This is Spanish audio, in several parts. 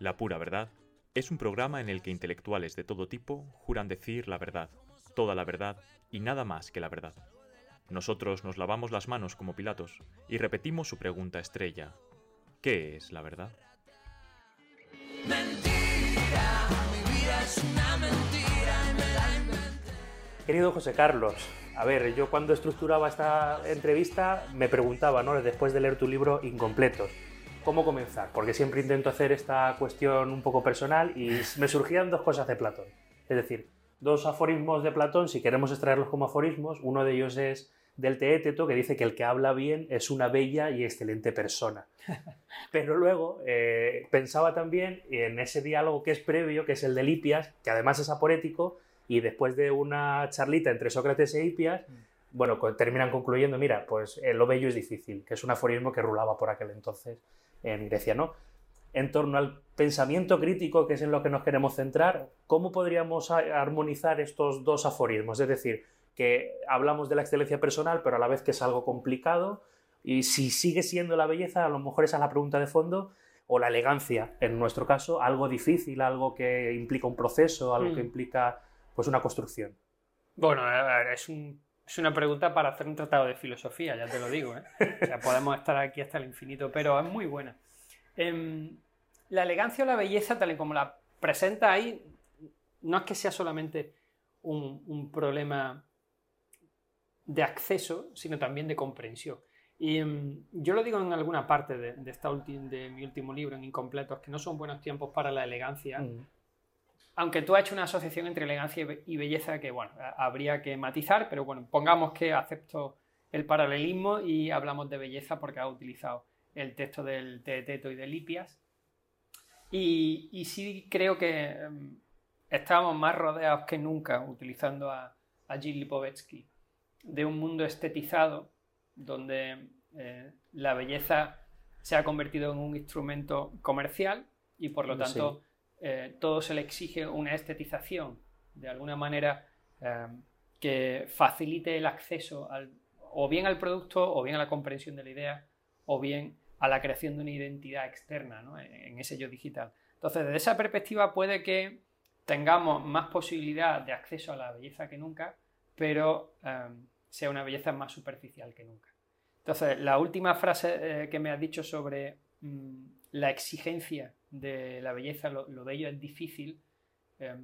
La pura verdad es un programa en el que intelectuales de todo tipo juran decir la verdad, toda la verdad y nada más que la verdad. Nosotros nos lavamos las manos como Pilatos y repetimos su pregunta estrella. ¿Qué es la verdad? Mentira, mi vida es una mentira y me la inventé. Querido José Carlos, a ver, yo cuando estructuraba esta entrevista me preguntaba, ¿no? Después de leer tu libro Incompletos, ¿cómo comenzar? Porque siempre intento hacer esta cuestión un poco personal y me surgían dos cosas de Platón. Es decir, dos aforismos de Platón, si queremos extraerlos como aforismos, uno de ellos es del Teéteto, que dice que el que habla bien es una bella y excelente persona. Pero luego eh, pensaba también en ese diálogo que es previo, que es el de Lipias, que además es aporético, y después de una charlita entre Sócrates e Hipias, bueno, co- terminan concluyendo, mira, pues eh, lo bello es difícil, que es un aforismo que rulaba por aquel entonces en Grecia, ¿no? En torno al pensamiento crítico, que es en lo que nos queremos centrar, ¿cómo podríamos armonizar estos dos aforismos? Es decir, que hablamos de la excelencia personal, pero a la vez que es algo complicado, y si sigue siendo la belleza, a lo mejor esa es la pregunta de fondo, o la elegancia, en nuestro caso, algo difícil, algo que implica un proceso, algo que Mm. implica pues una construcción. Bueno, es, un- es una pregunta para hacer un tratado de filosofía, ya te lo digo. ¿eh? Podemos estar aquí hasta el infinito, pero es muy buena. Em, la elegancia o la belleza, tal y como la presenta ahí, no es que sea solamente un, problema de acceso, sino también de comprensión. Y em, yo lo digo en alguna parte de mi último libro, en Incompletos, que no son buenos tiempos para la elegancia, Mm. Aunque tú has hecho una asociación entre elegancia y be- y belleza que, bueno, habría que matizar, pero bueno, pongamos que acepto el paralelismo y hablamos de belleza porque ha utilizado el texto del Teeteto y de Lipias. Y, y sí creo que em, estábamos más rodeados que nunca, utilizando a, a Gil Lipovetsky, de un mundo estetizado donde eh, la belleza se ha convertido en un instrumento comercial y por lo Sí. Eh, todo se le exige una estetización, de alguna manera eh, que facilite el acceso al, o bien al producto, o bien a la comprensión de la idea, o bien a la creación de una identidad externa ¿no? en, ese yo digital. Entonces, desde esa perspectiva puede que tengamos más posibilidad de acceso a la belleza que nunca, pero eh, sea una belleza más superficial que nunca. Entonces, la última frase que me has dicho sobre mm, la exigencia de la belleza, lo, lo bello es difícil, eh,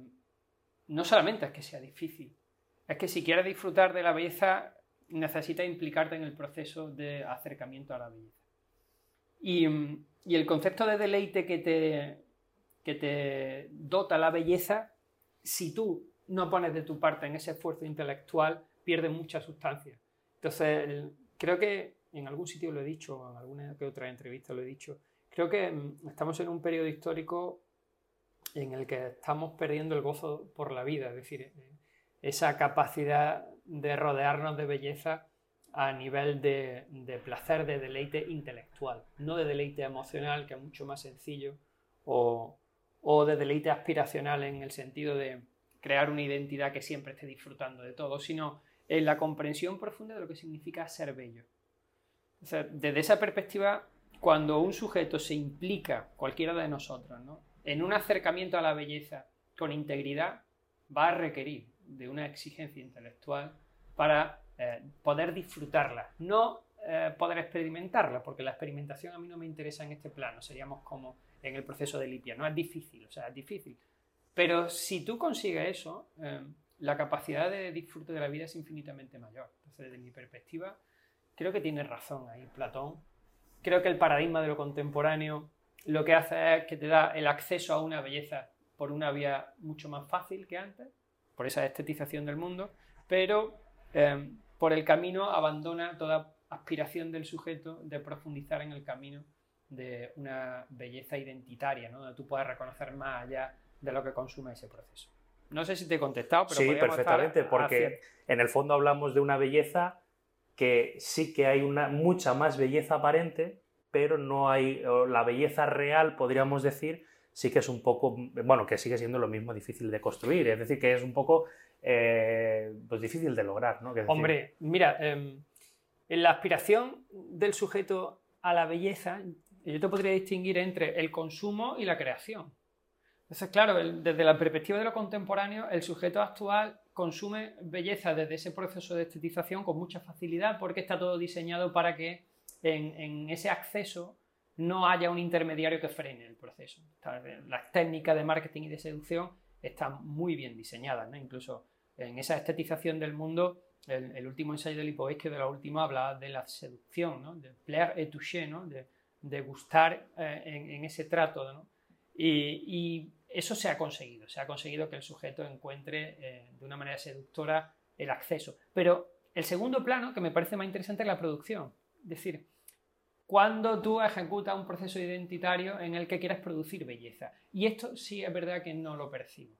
no solamente es que sea difícil, es que si quieres disfrutar de la belleza, necesitas implicarte en el proceso de acercamiento a la belleza. Y, mm, y el concepto de deleite que te, que te dota la belleza, si tú no pones de tu parte en ese esfuerzo intelectual, pierde mucha sustancia. Entonces, creo que en algún sitio lo he dicho, en alguna que otra entrevista lo he dicho, creo que mm, estamos en un periodo histórico en el que estamos perdiendo el gozo por la vida, es decir, eh, esa capacidad de rodearnos de belleza a nivel de, placer, de deleite intelectual, no de deleite emocional, que es mucho más sencillo, o, o de deleite aspiracional en el sentido de crear una identidad que siempre esté disfrutando de todo, sino en la comprensión profunda de lo que significa ser bello. Desde esa perspectiva, cuando un sujeto se implica, cualquiera de nosotros, ¿no? en un acercamiento a la belleza con integridad, va a requerir de una exigencia intelectual para eh, poder disfrutarla, no eh, poder experimentarla, porque la experimentación a mí no me interesa en este plano, seríamos como en el proceso de Lipia, no es difícil, o sea, es difícil. Pero si tú consigues eso, eh, la capacidad de disfrute de la vida es infinitamente mayor. Entonces, desde mi perspectiva, creo que tiene razón ahí Platón. Creo que el paradigma de lo contemporáneo lo que hace es que te da el acceso a una belleza por una vía mucho más fácil que antes, por esa estetización del mundo, pero eh, por el camino abandona toda aspiración del sujeto de profundizar en el camino de una belleza identitaria, ¿no? donde tú puedas reconocer más allá de lo que consume ese proceso. No sé si te he contestado, pero Sí, perfectamente, porque en el fondo hablamos de una belleza que sí que hay una mucha más belleza aparente, pero no hay la belleza real, podríamos decir, sí que es un poco, bueno, que sigue siendo lo mismo difícil de construir, es decir, que es un poco eh, pues difícil de lograr, ¿no? Hombre, mira, em, en la aspiración del sujeto a la belleza, yo te podría distinguir entre el consumo y la creación. Entonces, claro, el- desde la perspectiva de lo contemporáneo, el sujeto actual consume belleza desde ese proceso de estetización con mucha facilidad porque está todo diseñado para que en, en ese acceso no haya un intermediario que frene el proceso. Las técnicas de marketing y de seducción están muy bien diseñadas, ¿no? Incluso en esa estetización del mundo, el, el último ensayo de Lipovetsky de la última hablaba de la seducción, ¿no? De plaire et toucher, ¿no? De, de gustar eh, en, en ese trato, ¿no? Y, y eso se ha conseguido, se ha conseguido que el sujeto encuentre eh, de una manera seductora el acceso. Pero el segundo plano, que me parece más interesante, es la producción. Es decir, cuando tú ejecutas un proceso identitario en el que quieres producir belleza. Y esto sí es verdad que no lo percibo.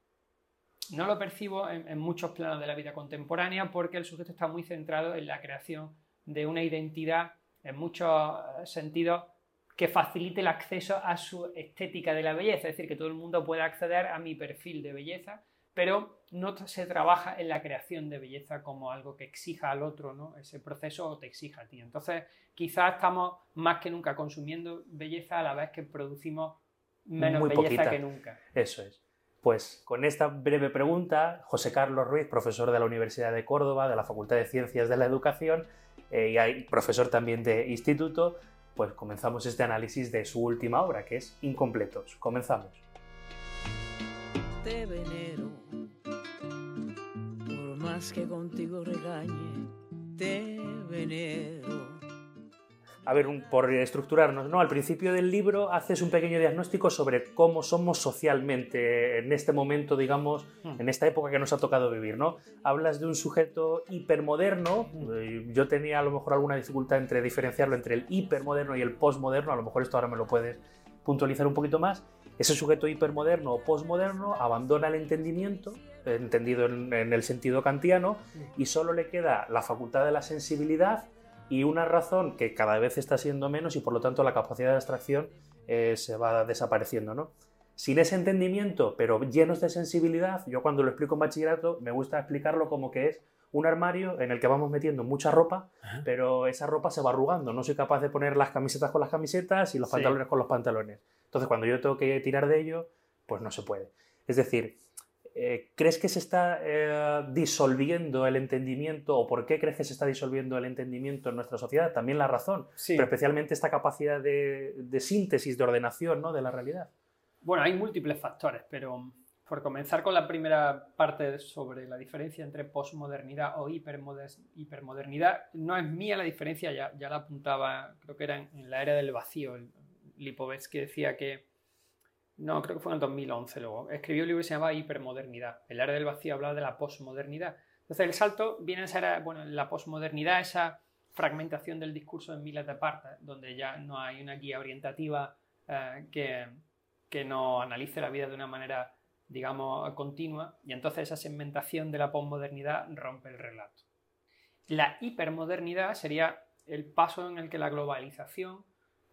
No lo percibo en, en muchos planos de la vida contemporánea porque el sujeto está muy centrado en la creación de una identidad en muchos eh, sentidos que facilite el acceso a su estética de la belleza, es decir, que todo el mundo pueda acceder a mi perfil de belleza, pero no se trabaja en la creación de belleza como algo que exija al otro, ¿no? Ese proceso o te exija a ti. Entonces, quizás estamos más que nunca consumiendo belleza a la vez que producimos menos Muy belleza poquita. que nunca. Eso es. Pues con esta breve pregunta, José Carlos Ruiz, profesor de la Universidad de Córdoba, de la Facultad de Ciencias de la Educación eh, y profesor también de instituto, pues comenzamos este análisis de su última obra, que es Incompletos. Comenzamos. A ver, un- por estructurarnos, ¿no? Al principio del libro haces un pequeño diagnóstico sobre cómo somos socialmente en este momento, digamos, Hmm. en esta época que nos ha tocado vivir, ¿no? Hablas de un sujeto hipermoderno, eh, yo tenía a lo mejor alguna dificultad entre diferenciarlo entre el hipermoderno y el postmoderno, a lo mejor esto ahora me lo puedes puntualizar un poquito más. Ese sujeto hipermoderno o postmoderno abandona el entendimiento, entendido en, en el sentido kantiano, y solo le queda la facultad de la sensibilidad y una razón que cada vez está siendo menos y por lo tanto la capacidad de abstracción eh, se va desapareciendo, ¿no? Sin ese entendimiento, pero llenos de sensibilidad, yo cuando lo explico en bachillerato me gusta explicarlo como que es un armario en el que vamos metiendo mucha ropa, Ajá. pero esa ropa se va arrugando. No soy capaz de poner las camisetas con las camisetas y los Sí. pantalones con los pantalones. Entonces, cuando yo tengo que tirar de ello, pues no se puede. Es decir, eh, ¿crees que se está eh, disolviendo el entendimiento o por qué crees que se está disolviendo el entendimiento en nuestra sociedad? También la razón, Sí. pero especialmente esta capacidad de, de síntesis, de ordenación ¿no? de la realidad. Bueno, hay múltiples factores, pero mm, por comenzar con la primera parte sobre la diferencia entre posmodernidad o hipermoder- hipermodernidad, no es mía la diferencia, ya, ya la apuntaba, creo que era en, en la era del vacío. Lipovetsky decía que, no, creo que fue en el 2011 luego, escribió un libro que se llamaba Hipermodernidad. El era del vacío hablaba de la posmodernidad. Entonces el salto viene a ser, bueno, la posmodernidad, esa fragmentación del discurso en miles de partes, donde ya no hay una guía orientativa eh, que, que no analice la vida de una manera, digamos, continua, y entonces esa segmentación de la posmodernidad rompe el relato. La hipermodernidad sería el paso en el que la globalización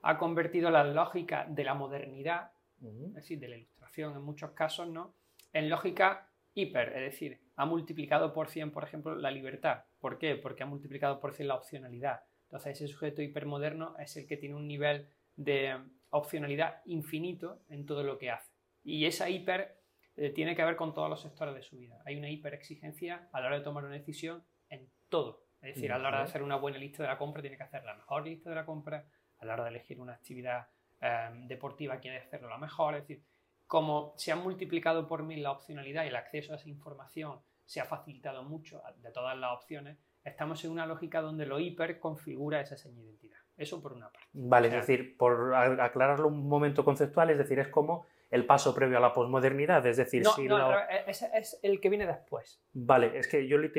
ha convertido la lógica de la modernidad, Es decir, de la ilustración en muchos casos, ¿no? en lógica hiper, es decir, ha multiplicado por 100, por ejemplo, la libertad. ¿Por qué? Porque ha multiplicado por 100 la opcionalidad. Entonces, ese sujeto hipermoderno es el que tiene un nivel de opcionalidad infinito en todo lo que hace. Y esa hiper eh, tiene que ver con todos los sectores de su vida. Hay una hiperexigencia a la hora de tomar una decisión en todo. Es decir, a la hora de hacer una buena lista de la compra, tiene que hacer la mejor lista de la compra. A la hora de elegir una actividad eh, deportiva, quiere hacerlo la mejor. Es decir, como se ha multiplicado por mil la opcionalidad y el acceso a esa información se ha facilitado mucho de todas las opciones, estamos en una lógica donde lo hiper configura esa seña de identidad. Eso por una parte. Vale, O sea, es decir, por aclararlo un momento conceptual, es decir, es como el paso previo a la posmodernidad, es decir, No, si no, la- ese es el que viene después. Vale, es que yo le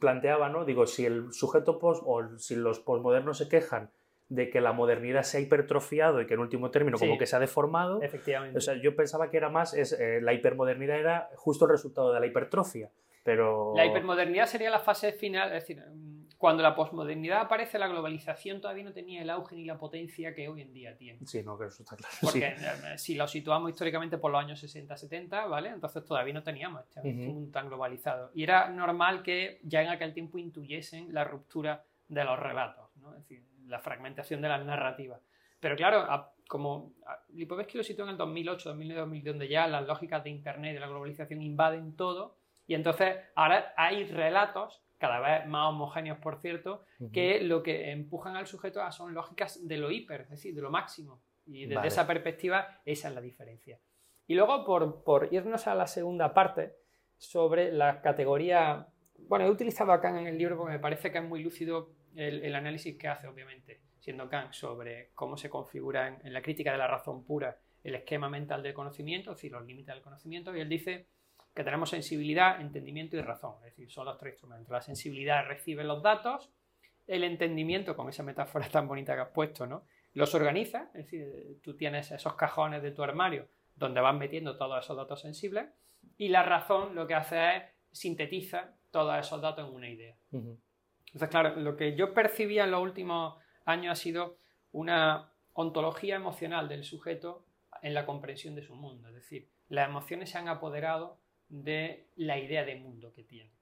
planteaba, ¿no? Digo, si el sujeto post o si los posmodernos se quejan de que la modernidad se ha hipertrofiado y que en último término Sí. como que se ha deformado, Efectivamente. o sea, yo pensaba que era más, es, eh, la hipermodernidad era justo el resultado de la hipertrofia, pero... La hipermodernidad sería la fase final, es decir, mm, cuando la posmodernidad aparece, la globalización todavía no tenía el auge ni la potencia que hoy en día tiene. Sí, no, que eso está claro. Porque sí. eh, si lo situamos históricamente por los años 60-70, ¿vale? Entonces todavía no teníamos este Ujú. mundo tan globalizado. Y era normal que ya en aquel tiempo intuyesen la ruptura de los relatos, ¿no? Es decir, la fragmentación de las narrativas. Pero claro, a- como Lipovetsky lo situó en el 2008, 2009, 2010, donde ya las lógicas de Internet y de la globalización invaden todo, y entonces ahora hay relatos cada vez más homogéneos, por cierto, que lo que empujan al sujeto son lógicas de lo hiper, es decir, de lo máximo. Y desde Vale. esa perspectiva, esa es la diferencia. Y luego, por, por irnos a la segunda parte, sobre la categoría. Bueno, he utilizado a Kant en el libro porque me parece que es muy lúcido el, análisis que hace, obviamente, siendo Kant, sobre cómo se configura en, la crítica de la razón pura el esquema mental del conocimiento, es decir, los límites del conocimiento, y él dice que tenemos sensibilidad, entendimiento y razón, es decir, son los tres instrumentos. La sensibilidad recibe los datos, el entendimiento, con esa metáfora tan bonita que has puesto, ¿no? los organiza, es decir, tú tienes esos cajones de tu armario donde vas metiendo todos esos datos sensibles, y la razón lo que hace es sintetiza todos esos datos en una idea. Entonces, claro, lo que yo percibía en los últimos años ha sido una ontología emocional del sujeto en la comprensión de su mundo. Es decir, las emociones se han apoderado de la idea de mundo que tiene.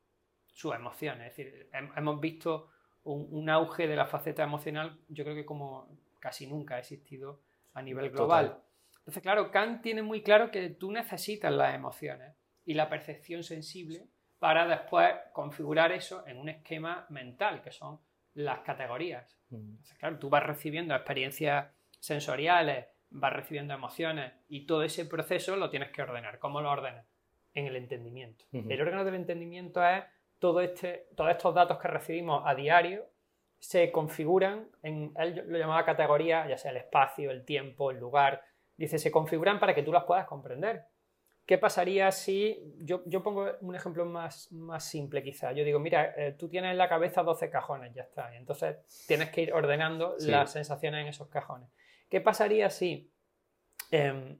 Sus emociones. Es decir, hem- hemos visto un, un auge de la faceta emocional, yo creo que como casi nunca ha existido a nivel global. Total. Entonces, claro, Kant tiene muy claro que tú necesitas las emociones y la percepción sensible para después configurar eso en un esquema mental, que son las categorías. Entonces, claro, tú vas recibiendo experiencias sensoriales, vas recibiendo emociones y todo ese proceso lo tienes que ordenar. ¿Cómo lo ordenas? En el entendimiento. El órgano del entendimiento es todo este, todos estos datos que recibimos a diario se configuran en, él lo llamaba categoría, ya sea el espacio, el tiempo, el lugar, dice, se configuran para que tú las puedas comprender. ¿Qué pasaría si, yo, yo pongo un ejemplo más, más simple quizá, yo digo, mira, eh, tú tienes en la cabeza 12 cajones, ya está, y entonces tienes que ir ordenando Sí. las sensaciones en esos cajones. ¿Qué pasaría si em,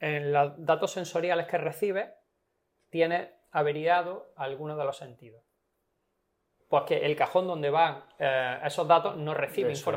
en los datos sensoriales que recibes tienes averiado alguno de los sentidos? Pues que el cajón donde van eh, esos datos no recibe Eso es.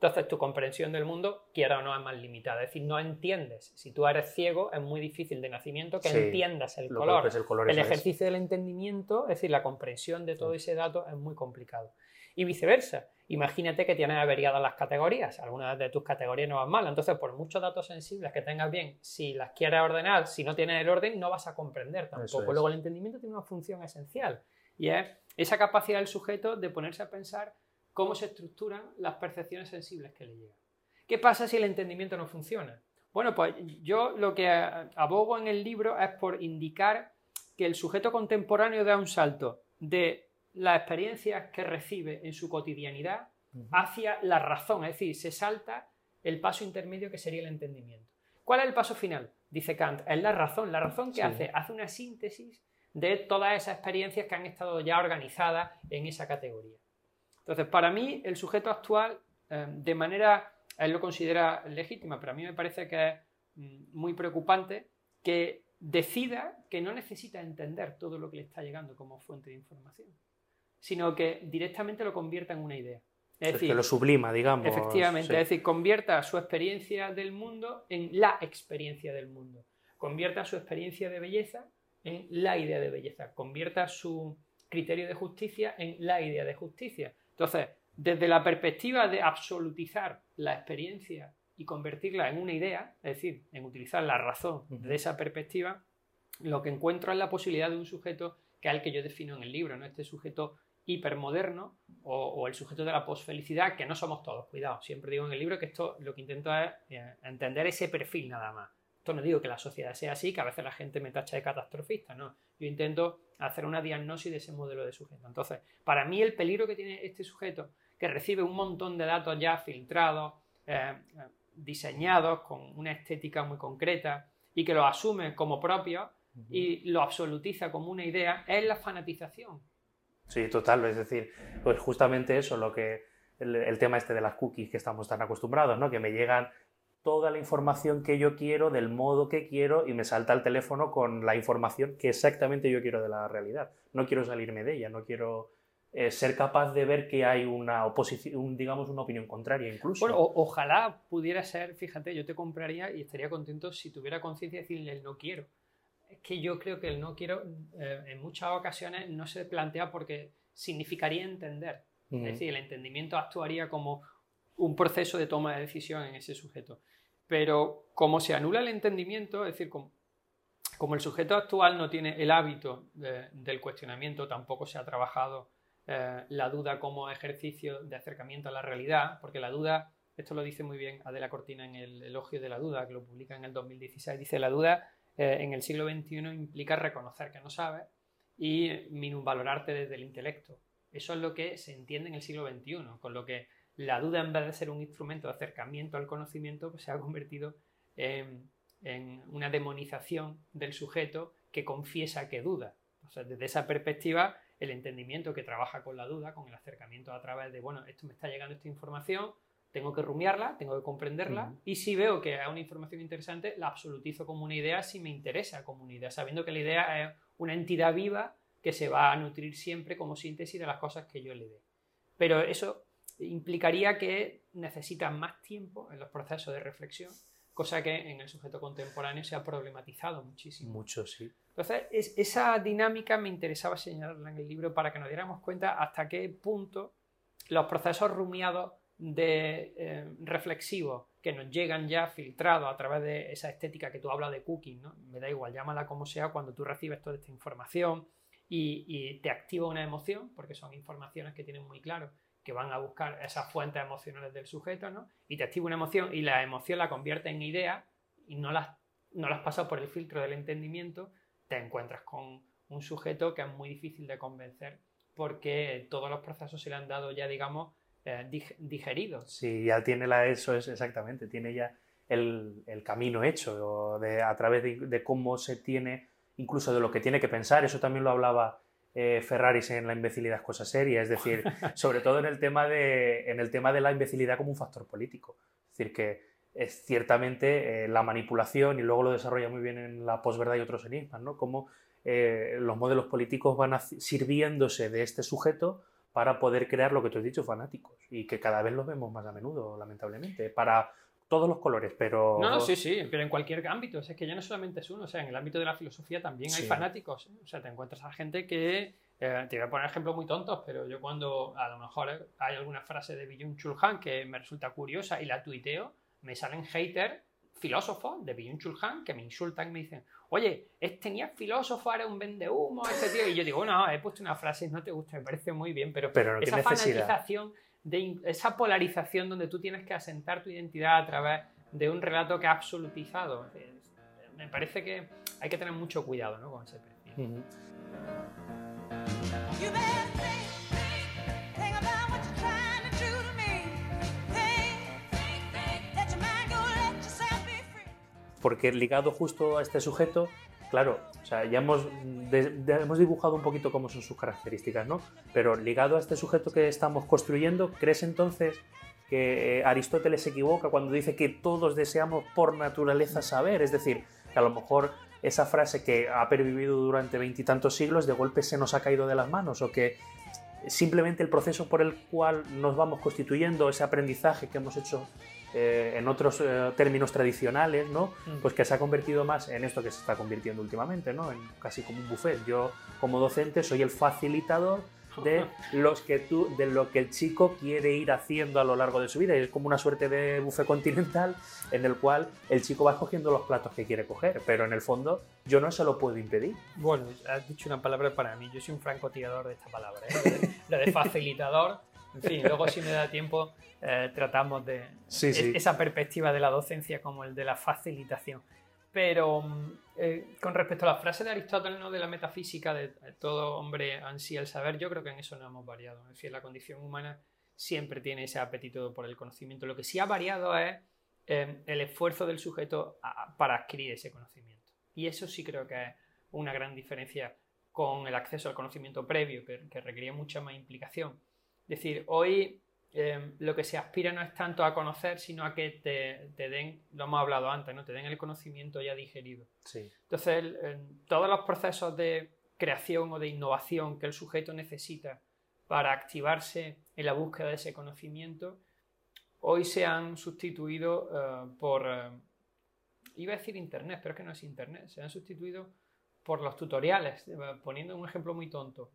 Entonces tu comprensión del mundo, quiera o no, es más limitada. Es decir, no entiendes. Si tú eres ciego, es muy difícil de nacimiento que Sí. entiendas el Lo color. es el color, El es. ejercicio del entendimiento, es decir, la comprensión de todo ese dato es muy complicado. Y viceversa. Imagínate que tienes averiadas las categorías. Algunas de tus categorías no van mal. Entonces, por muchos datos sensibles que tengas bien, si las quieres ordenar, si no tienes el orden, no vas a comprender tampoco. es. Luego, el entendimiento tiene una función esencial. Y es esa capacidad del sujeto de ponerse a pensar cómo se estructuran las percepciones sensibles que le llegan. ¿Qué pasa si el entendimiento no funciona? Bueno, pues yo lo que abogo en el libro es por indicar que el sujeto contemporáneo da un salto de las experiencias que recibe en su cotidianidad hacia la razón, es decir, se salta el paso intermedio que sería el entendimiento. ¿Cuál es el paso final? Dice Kant, es la razón. ¿La razón que Sí. hace? Hace una síntesis de todas esas experiencias que han estado ya organizadas en esa categoría. Entonces, para mí, el sujeto actual, eh, de manera, él lo considera legítima, pero a mí me parece que es mm, muy preocupante que decida que no necesita entender todo lo que le está llegando como fuente de información, sino que directamente lo convierta en una idea. Es Es decir, que lo sublima, digamos. Efectivamente, sí. es decir, convierta su experiencia del mundo en la experiencia del mundo. Convierta su experiencia de belleza en la idea de belleza. Convierta su criterio de justicia en la idea de justicia. Entonces, desde la perspectiva de absolutizar la experiencia y convertirla en una idea, es decir, en utilizar la razón de esa perspectiva, lo que encuentro es la posibilidad de un sujeto que es el que yo defino en el libro, ¿no? Este sujeto hipermoderno o, o el sujeto de la posfelicidad, que no somos todos, cuidado. Siempre digo en el libro que esto lo que intento es eh, entender ese perfil nada más. Esto no digo que la sociedad sea así, que a veces la gente me tacha de catastrofista, no. Yo intento hacer una diagnosis de ese modelo de sujeto. Entonces, para mí el peligro que tiene este sujeto, que recibe un montón de datos ya filtrados, eh, diseñados con una estética muy concreta y que los asume como propios y lo absolutiza como una idea, es la fanatización. Sí, total. Es decir, pues justamente eso, lo que el, el tema este de las cookies que estamos tan acostumbrados, ¿no? Que me llegan toda la información que yo quiero, del modo que quiero, y me salta el teléfono con la información que exactamente yo quiero de la realidad. No quiero salirme de ella, no quiero eh, ser capaz de ver que hay una oposición, un, digamos, una opinión contraria incluso. Bueno, o- ojalá pudiera ser, fíjate, yo te compraría y estaría contento si tuviera conciencia de decirle el no quiero. Es que yo creo que el no quiero eh, en muchas ocasiones no se plantea porque significaría entender. Ujú. Es decir, el entendimiento actuaría como un proceso de toma de decisión en ese sujeto. Pero como se anula el entendimiento, es decir, como, el sujeto actual no tiene el hábito de- del cuestionamiento, tampoco se ha trabajado eh, la duda como ejercicio de acercamiento a la realidad, porque la duda, esto lo dice muy bien Adela Cortina en el Elogio de la Duda, que lo publica en el 2016, dice la duda eh, en el siglo XXI implica reconocer que no sabes y minusvalorarte desde el intelecto. Eso es lo que se entiende en el siglo XXI, con lo que la duda en vez de ser un instrumento de acercamiento al conocimiento, pues se ha convertido en, en una demonización del sujeto que confiesa que duda. O sea, desde esa perspectiva, el entendimiento que trabaja con la duda, con el acercamiento a través de, bueno, esto me está llegando esta información, tengo que rumiarla, tengo que comprenderla, y si veo que es una información interesante, la absolutizo como una idea si me interesa como una idea, sabiendo que la idea es una entidad viva que se va a nutrir siempre como síntesis de las cosas que yo le dé. Pero eso implicaría que necesitan más tiempo en los procesos de reflexión, cosa que en el sujeto contemporáneo se ha problematizado muchísimo. Mucho, sí. Entonces, es- esa dinámica me interesaba señalarla en el libro para que nos diéramos cuenta hasta qué punto los procesos rumiados de eh, reflexivos que nos llegan ya filtrados a través de esa estética que tú hablas de cooking, ¿no? me da igual, llámala como sea, cuando tú recibes toda esta información y, y te activa una emoción, porque son informaciones que tienen muy claro que van a buscar esas fuentes emocionales del sujeto, ¿no? y te activa una emoción y la emoción la convierte en idea y no las, no las pasa por el filtro del entendimiento, te encuentras con un sujeto que es muy difícil de convencer porque todos los procesos se le han dado ya, digamos, eh, dig- digeridos. Sí, ya tiene la, eso es exactamente, tiene ya el, el camino hecho de, a través de cómo se tiene, incluso de lo que tiene que pensar. Eso también lo hablaba eh, Ferraris en La imbecilidad es cosa seria, es decir, sobre todo en el, tema de, en el tema de la imbecilidad como un factor político. Es decir, que es ciertamente eh, la manipulación, y luego lo desarrolla muy bien en la posverdad y otros enigmas, ¿no? Cómo eh, los modelos políticos van sirviéndose de este sujeto para poder crear lo que tú has dicho, fanáticos, y que cada vez los vemos más a menudo, lamentablemente, para todos los colores, pero... No, no, sí, sí, pero en cualquier ámbito. O sea, es que ya no solamente es uno, o sea, en el ámbito de la filosofía también hay Sí. fanáticos. ¿eh? O sea, te encuentras a gente que. eh, te voy a poner ejemplos muy tontos, pero yo cuando a lo mejor eh, hay alguna frase de Byung Chul Han que me resulta curiosa y la tuiteo, me salen haters, filósofos de Byung Chul Han que me insultan y me dicen, oye, este ni es filósofo, era un vendehumo, este tío. Y yo digo, no, he puesto una frase y no te gusta, me parece muy bien, pero, Pero qué esa necesidad. De esa polarización donde tú tienes que asentar tu identidad a través de un relato que ha absolutizado. Me parece que hay que tener mucho cuidado ¿no? con ese perfil. Porque ligado justo a este sujeto, claro, o sea, ya hemos, hemos dibujado un poquito cómo son sus características, ¿no? Pero ligado a este sujeto que estamos construyendo, ¿crees entonces que eh, Aristóteles se equivoca cuando dice que todos deseamos por naturaleza saber? Es decir, que a lo mejor esa frase que ha pervivido durante veintitantos siglos de golpe se nos ha caído de las manos o que simplemente el proceso por el cual nos vamos constituyendo, ese aprendizaje que hemos hecho eh, en otros eh, términos tradicionales, ¿no? Mm. Pues que se ha convertido más en esto que se está convirtiendo últimamente, ¿no? En casi como un buffet. Yo, como docente, soy el facilitador de los que tú, de lo que el chico quiere ir haciendo a lo largo de su vida. Y es como una suerte de buffet continental en el cual el chico va escogiendo los platos que quiere coger, pero en el fondo yo no se lo puedo impedir. Bueno, has dicho una palabra para mí. Yo soy un francotirador de esta palabra. ¿eh? La de facilitador. En fin, luego si me da tiempo eh, tratamos de Sí, es- esa perspectiva de la docencia como el de la facilitación. Pero mm, eh, con respecto a la frase de Aristóteles, ¿no? de la metafísica, de eh, todo hombre ansía el saber, yo creo que en eso no hemos variado. Es decir, la condición humana siempre tiene ese apetito por el conocimiento. Lo que sí ha variado es eh, el esfuerzo del sujeto a- para adquirir ese conocimiento. Y eso sí creo que es una gran diferencia con el acceso al conocimiento previo, que, que requería mucha más implicación. Es decir, hoy eh, lo que se aspira no es tanto a conocer, sino a que te, te den, lo hemos hablado antes, ¿no? te den el conocimiento ya digerido. Sí. Entonces, el- todos los procesos de creación o de innovación que el sujeto necesita para activarse en la búsqueda de ese conocimiento, hoy se han sustituido eh, por, eh, iba a decir Internet, pero es que no es Internet, se han sustituido por los tutoriales, eh, poniendo un ejemplo muy tonto.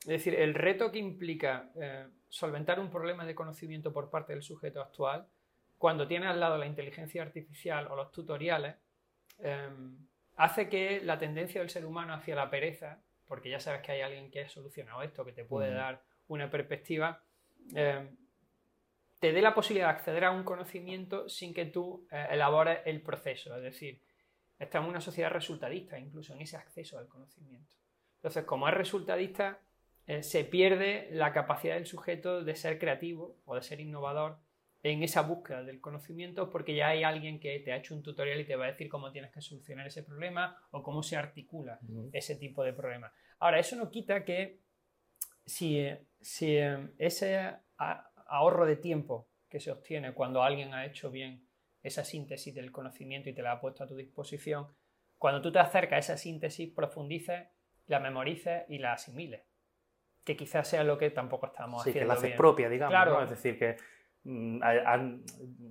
Es decir, el reto que implica eh, solventar un problema de conocimiento por parte del sujeto actual cuando tienes al lado la inteligencia artificial o los tutoriales, em, hace que la tendencia del ser humano hacia la pereza, porque ya sabes que hay alguien que ha solucionado esto, que te puede dar una perspectiva, em, te dé la posibilidad de acceder a un conocimiento sin que tú eh, elabores el proceso. Es decir, estamos en una sociedad resultadista, incluso en ese acceso al conocimiento. Entonces, como es resultadista, eh, se pierde la capacidad del sujeto de ser creativo o de ser innovador en esa búsqueda del conocimiento porque ya hay alguien que te ha hecho un tutorial y te va a decir cómo tienes que solucionar ese problema o cómo se articula ese tipo de problema. Ahora, eso no quita que si, si eh, ese ahorro de tiempo que se obtiene cuando alguien ha hecho bien esa síntesis del conocimiento y te la ha puesto a tu disposición, cuando tú te acercas a esa síntesis, profundices, la memorices y la asimiles. Que quizás sea lo que tampoco estamos Sí, que haciendo la haces bien. propia, digamos. Claro. ¿no? Es decir, que mm, a-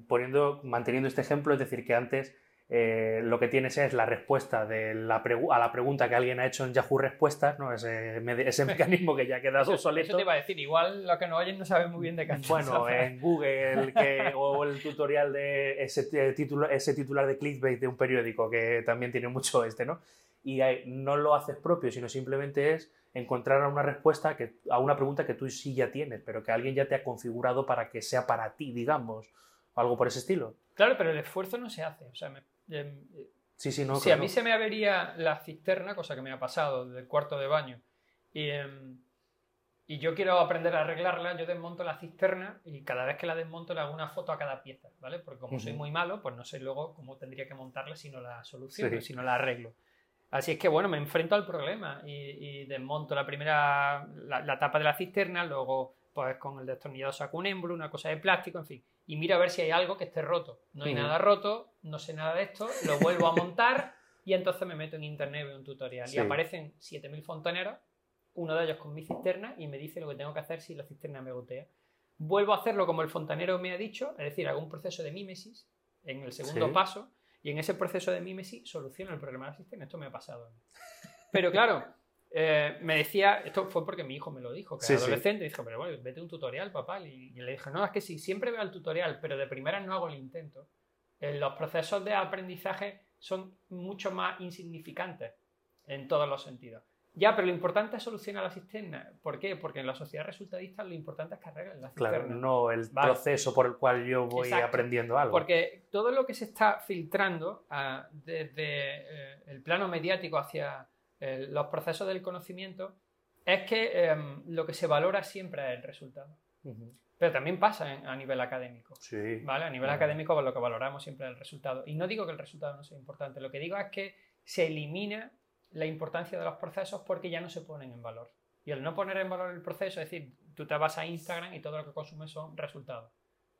poniendo, manteniendo este ejemplo, es decir, que antes eh, lo que tienes es la respuesta de la a la pregunta que alguien ha hecho en Yahoo Respuestas, ¿no? ese, ese mecanismo que ya queda obsoleto. eso te iba a decir, igual los que nos oyen no saben muy bien de qué Bueno, en Google que- o el tutorial de ese, eh, título, ese titular de clickbait de un periódico que también tiene mucho este, ¿no? Y no lo haces propio, sino simplemente es encontrar una respuesta que, a una pregunta que tú sí ya tienes, pero que alguien ya te ha configurado para que sea para ti, digamos, o algo por ese estilo. Claro, pero el esfuerzo no se hace. O sea, me- em, Sí, sí, no. si claro. a mí se me avería la cisterna, cosa que me ha pasado del cuarto de baño, y, em, y yo quiero aprender a arreglarla, yo desmonto la cisterna y cada vez que la desmonto le hago una foto a cada pieza, ¿vale? Porque como soy muy malo, pues no sé luego cómo tendría que montarla si no la soluciono, Sí. si no la arreglo. Así es que bueno, me enfrento al problema y, y desmonto la primera, la, la tapa de la cisterna, luego pues con el destornillador saco un émbolo, una cosa de plástico, en fin. Y miro a ver si hay algo que esté roto. No hay nada roto, no sé nada de esto, lo vuelvo a montar y entonces me meto en internet, veo un tutorial Sí. y aparecen 7000 fontaneros, uno de ellos con mi cisterna y me dice lo que tengo que hacer si la cisterna me gotea. Vuelvo a hacerlo como el fontanero me ha dicho, es decir, hago un proceso de mímesis en el segundo Sí. paso y en ese proceso de mímesis soluciono el problema de la cisterna. Esto me ha pasado. a mí. Pero claro, eh, me decía, esto fue porque mi hijo me lo dijo, que Sí, era sí. adolescente, y dijo, pero bueno, vete un tutorial, papá. Y, y le dije, no, es que sí, siempre veo el tutorial, pero de primera no hago el intento. Eh, los procesos de aprendizaje son mucho más insignificantes en todos los sentidos. Ya, pero lo importante es solucionar la cisterna. ¿Por qué? Porque en la sociedad resultadista lo importante es que arreglen la cisterna. Claro, no el Vale. proceso por el cual yo voy Exacto. aprendiendo algo. Porque todo lo que se está filtrando ah, desde eh, el plano mediático hacia eh, los procesos del conocimiento es que em, lo que se valora siempre es el resultado. Ujú. Pero también pasa en- a nivel académico. Sí. ¿vale? A nivel Vale. académico pues, lo que valoramos siempre es el resultado. Y no digo que el resultado no sea importante, lo que digo es que se elimina la importancia de los procesos porque ya no se ponen en valor. Y el no poner en valor el proceso, es decir, tú te vas a Instagram y todo lo que consumes son resultados.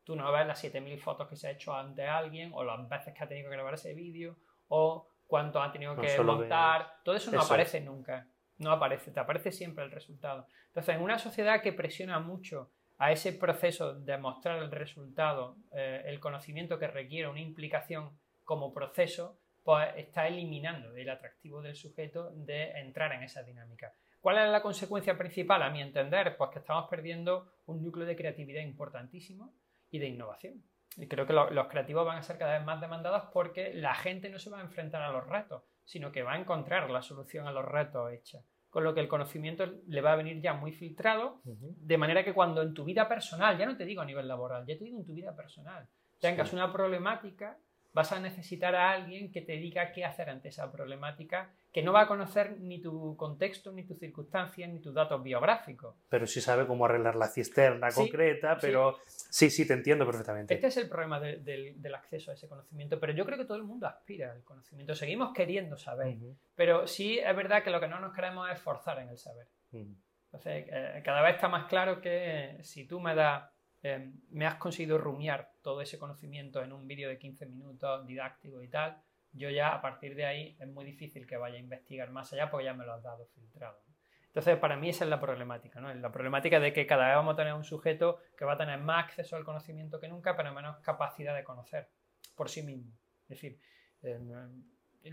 Tú no ves las 7.000 fotos que se ha hecho ante alguien, o las veces que ha tenido que grabar ese vídeo, o cuánto ha tenido No, que montar. Todo eso no Eso aparece nunca. No aparece, te aparece siempre el resultado. Entonces, en una sociedad que presiona mucho a ese proceso de mostrar el resultado, eh, el conocimiento que requiere una implicación como proceso, pues está eliminando el atractivo del sujeto de entrar en esa dinámica. ¿Cuál es la consecuencia principal, a mi entender? Pues que estamos perdiendo un núcleo de creatividad importantísimo y de innovación. Y creo que lo- los creativos van a ser cada vez más demandados porque la gente no se va a enfrentar a los retos, sino que va a encontrar la solución a los retos hecha. Con lo que el conocimiento le va a venir ya muy filtrado de manera que cuando en tu vida personal, ya no te digo a nivel laboral, ya te digo en tu vida personal, tengas Sí. una problemática, vas a necesitar a alguien que te diga qué hacer ante esa problemática, que no va a conocer ni tu contexto, ni tus circunstancias, ni tus datos biográficos. Pero sí sabe cómo arreglar la cisterna Sí, concreta, pero sí, sí, te entiendo perfectamente. Este es el problema de- del- del acceso a ese conocimiento, pero yo creo que todo el mundo aspira al conocimiento, seguimos queriendo saber, Ujú, pero sí es verdad que lo que no nos queremos es forzar en el saber. Entonces, eh, cada vez está más claro que si tú me das, eh, me has conseguido rumiar todo ese conocimiento en un vídeo de 15 minutos didáctico y tal, yo ya a partir de ahí es muy difícil que vaya a investigar más allá porque ya me lo has dado filtrado. Entonces, para mí esa es la problemática. La problemática de que cada vez vamos a tener un sujeto que va a tener más acceso al conocimiento que nunca, pero menos capacidad de conocer por sí mismo. Es decir, eh,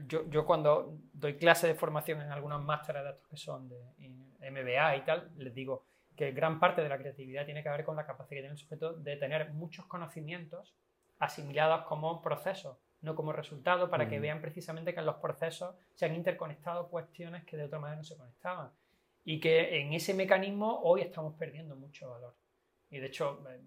yo, cuando doy clase de formación en algunos másteres de estos que son de MBA y tal, les digo que gran parte de la creatividad tiene que ver con la capacidad que tiene el sujeto de tener muchos conocimientos asimilados como procesos, no como resultados, para que Mm. vean precisamente que en los procesos se han interconectado cuestiones que de otra manera no se conectaban. Y que en ese mecanismo hoy estamos perdiendo mucho valor. Y de hecho, eh,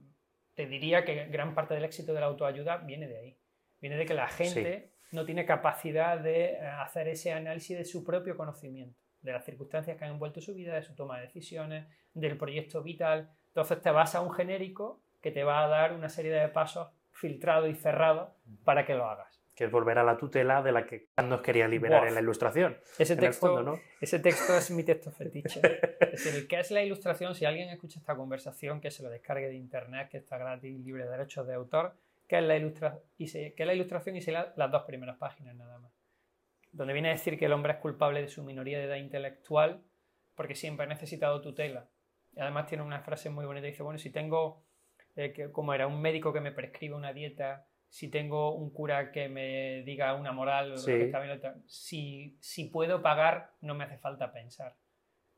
te diría que gran parte del éxito de la autoayuda viene de ahí. Viene de que la gente no tiene capacidad de eh, hacer ese análisis de su propio conocimiento, de las circunstancias que han envuelto su vida, de su toma de decisiones, del proyecto vital. Entonces te vas a un genérico que te va a dar una serie de pasos filtrados y cerrados para que lo hagas. Que es volver a la tutela de la que nos quería liberar en la ilustración. Ese texto, fondo, ¿no? ese texto es mi texto fetiche. Es decir, ¿qué es la ilustración? Si alguien escucha esta conversación, que se lo descargue de internet, que está gratis, libre de derechos de autor, ¿qué es la, ilustra y se- qué es la ilustración? Y se la- las dos primeras páginas nada más. Donde viene a decir que el hombre es culpable de su minoría de edad intelectual porque siempre ha necesitado tutela. Y además tiene una frase muy bonita, dice, bueno, si tengo, eh, que, como era, un médico que me prescribe una dieta, si tengo un cura que me diga una moral, Sí. que está bien, que si, si puedo pagar, no me hace falta pensar.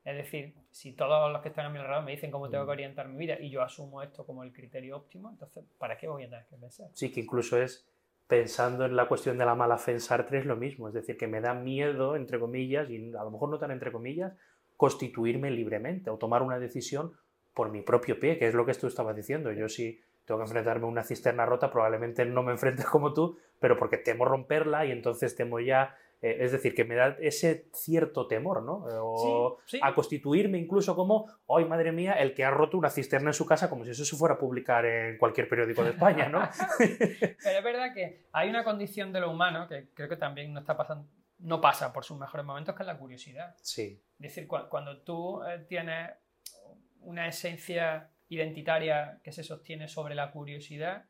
Es decir, si todos los que están a mi alrededor me dicen cómo tengo que Mm. orientar mi vida y yo asumo esto como el criterio óptimo, entonces, ¿para qué voy a tener que pensar? Sí, que incluso es pensando en la cuestión de la mala fe en es lo mismo, es decir, que me da miedo, entre comillas, y a lo mejor no tan entre comillas, constituirme libremente o tomar una decisión por mi propio pie, que es lo que tú estabas diciendo. Yo si tengo que enfrentarme a una cisterna rota, probablemente no me enfrentes como tú, pero porque temo romperla y entonces temo ya, eh, es decir, que me da ese cierto temor, ¿no? Eh, O Sí, sí. a constituirme incluso como, ¡ay, madre mía, el que ha roto una cisterna en su casa! Como si eso se fuera a publicar en cualquier periódico de España, ¿no? Pero es verdad que hay una condición de lo humano que creo que también no está pasando, no pasa por sus mejores momentos, que es la curiosidad. sí. Es decir, cua- cuando tú eh, tienes una esencia identitaria que se sostiene sobre la curiosidad,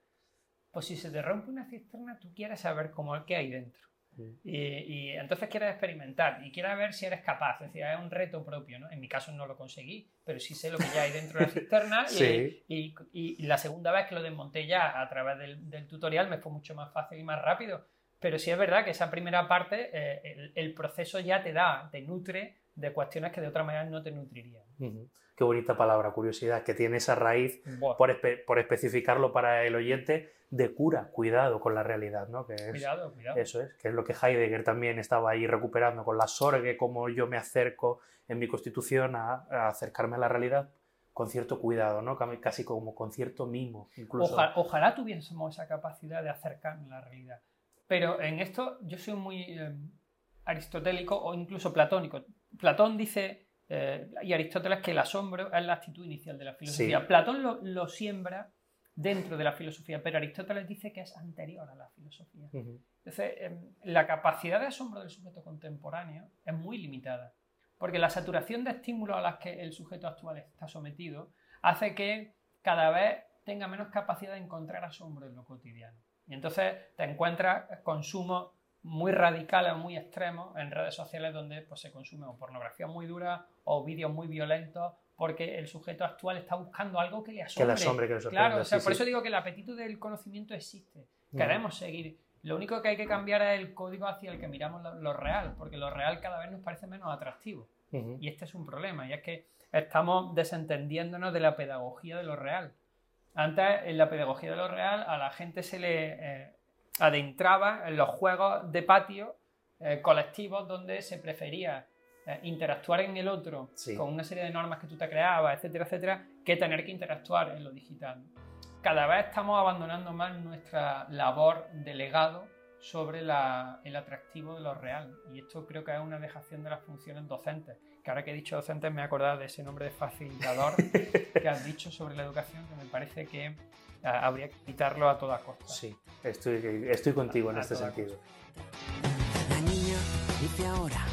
pues si se te rompe una cisterna, tú quieres saber cómo qué hay dentro. Y, y entonces quieres experimentar y quieres ver si eres capaz. Es decir, es un reto propio. ¿no? En mi caso no lo conseguí, pero sí sé lo que ya hay dentro de la cisterna. y- y, y la segunda vez que lo desmonté ya a través del, del tutorial me fue mucho más fácil y más rápido. Pero sí es verdad que esa primera parte, eh, el, el proceso ya te da, te nutre de cuestiones que de otra manera no te nutrirían. Qué bonita palabra, curiosidad, que tiene esa raíz, por, espe- por especificarlo para el oyente, de cura, cuidado con la realidad, ¿no? Que es, cuidado, cuidado. Eso es, que es lo que Heidegger también estaba ahí recuperando con la sorgue, cómo yo me acerco en mi constitución a, a acercarme a la realidad con cierto cuidado, ¿no? Casi como con cierto mimo, incluso. Oja- ojalá tuviésemos esa capacidad de acercarnos a la realidad. Pero en esto yo soy muy eh, aristotélico o incluso platónico. Platón dice, eh, y Aristóteles, que el asombro es la actitud inicial de la filosofía. Sí. Platón lo, lo siembra dentro de la filosofía, pero Aristóteles dice que es anterior a la filosofía. Entonces, em, la capacidad de asombro del sujeto contemporáneo es muy limitada, porque la saturación de estímulos a las que el sujeto actual está sometido hace que cada vez tenga menos capacidad de encontrar asombro en lo cotidiano. Y entonces te encuentras consumos muy radicales, muy extremos en redes sociales donde pues, se consume o pornografía muy dura o vídeos muy violentos porque el sujeto actual está buscando algo que le Que asombre. la asombre, que le Claro, o sea, sí, por sí. eso digo que el apetito del conocimiento existe. Ujú. Queremos seguir. Lo único que hay que cambiar es el código hacia el que miramos lo, lo real, porque lo real cada vez nos parece menos atractivo. Y este es un problema, y es que estamos desentendiéndonos de la pedagogía de lo real. Antes, en la pedagogía de lo real, a la gente se le eh, adentraba en los juegos de patio eh, colectivos donde se prefería eh, interactuar en el otro Sí. con una serie de normas que tú te creabas, etcétera, etcétera, que tener que interactuar en lo digital. Cada vez estamos abandonando más nuestra labor de legado sobre la- el atractivo de lo real. Y esto creo que es una dejación de las funciones docentes. Que ahora que he dicho docentes me he acordado de ese nombre de facilitador que has dicho sobre la educación, que me parece que habría que quitarlo a toda costa. Sí, estoy, estoy contigo en A este sentido. La niña dice ahora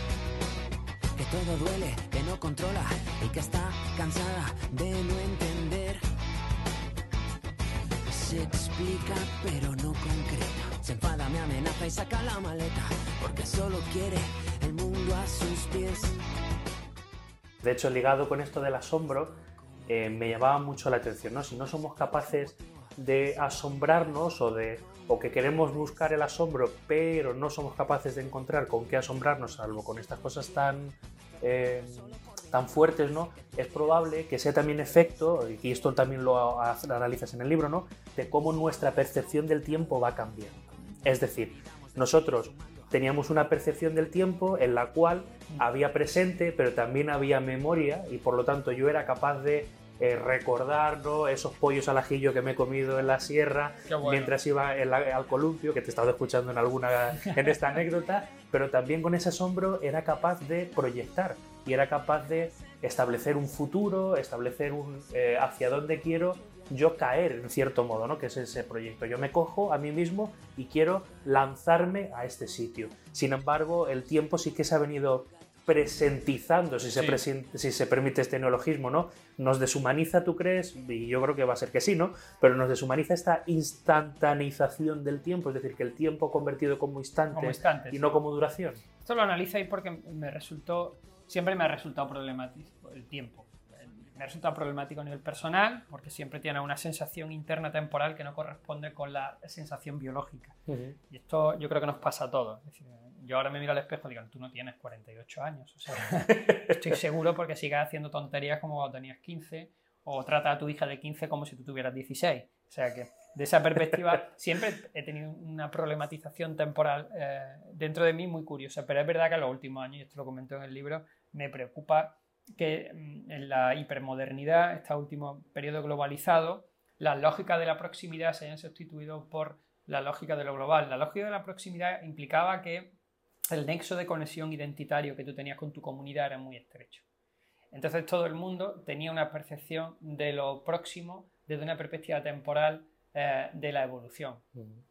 que todo duele, que no controla y que está cansada de no entender. Se explica pero no concreta. Se enfada, me amenaza y saca la maleta porque solo quiere el mundo a sus pies. De hecho, ligado con esto del asombro, eh, me llamaba mucho la atención, ¿no? Si no somos capaces de asombrarnos o de o que queremos buscar el asombro, pero no somos capaces de encontrar con qué asombrarnos, salvo con estas cosas tan eh, tan fuertes, ¿no? Es probable que sea también efecto, y esto también lo analizas en el libro, ¿no? De cómo nuestra percepción del tiempo va cambiando. Es decir, nosotros teníamos una percepción del tiempo en la cual había presente, pero también había memoria, y por lo tanto yo era capaz de eh, recordar ¿no? esos pollos al ajillo que me he comido en la sierra bueno. mientras iba en la- al columpio, que te he estado escuchando en alguna en esta anécdota, pero también con ese asombro era capaz de proyectar y era capaz de establecer un futuro, establecer un eh, hacia dónde quiero yo caer en cierto modo, ¿no? Que es ese proyecto. Yo me cojo a mí mismo y quiero lanzarme a este sitio. Sin embargo, el tiempo sí que se ha venido presentizando, si se, Sí. presen- si se permite este neologismo, ¿no? Nos deshumaniza, ¿tú crees? Y yo creo que va a ser que sí, ¿no? Pero nos deshumaniza esta instantaneización del tiempo, es decir, que el tiempo convertido como instante, Como instante, y sí. no como duración. Esto lo analizáis porque me resultó, siempre me ha resultado problemático el tiempo. Me ha resultado problemático a nivel personal porque siempre tiene una sensación interna temporal que no corresponde con la sensación biológica. Y esto yo creo que nos pasa a todos. Es decir, yo ahora me miro al espejo y digo, tú no tienes 48 años. O sea, estoy seguro porque sigues haciendo tonterías como cuando tenías 15 o trata a tu hija de 15 como si tú tuvieras 16. O sea que de esa perspectiva siempre he tenido una problematización temporal eh, dentro de mí muy curiosa. Pero es verdad que en los últimos años, y esto lo comento en el libro, me preocupa que mm, en la hipermodernidad, este último periodo globalizado, las lógicas de la proximidad se hayan sustituido por la lógica de lo global. La lógica de la proximidad implicaba que el nexo de conexión identitario que tú tenías con tu comunidad era muy estrecho. Entonces todo el mundo tenía una percepción de lo próximo desde una perspectiva temporal eh, de la evolución.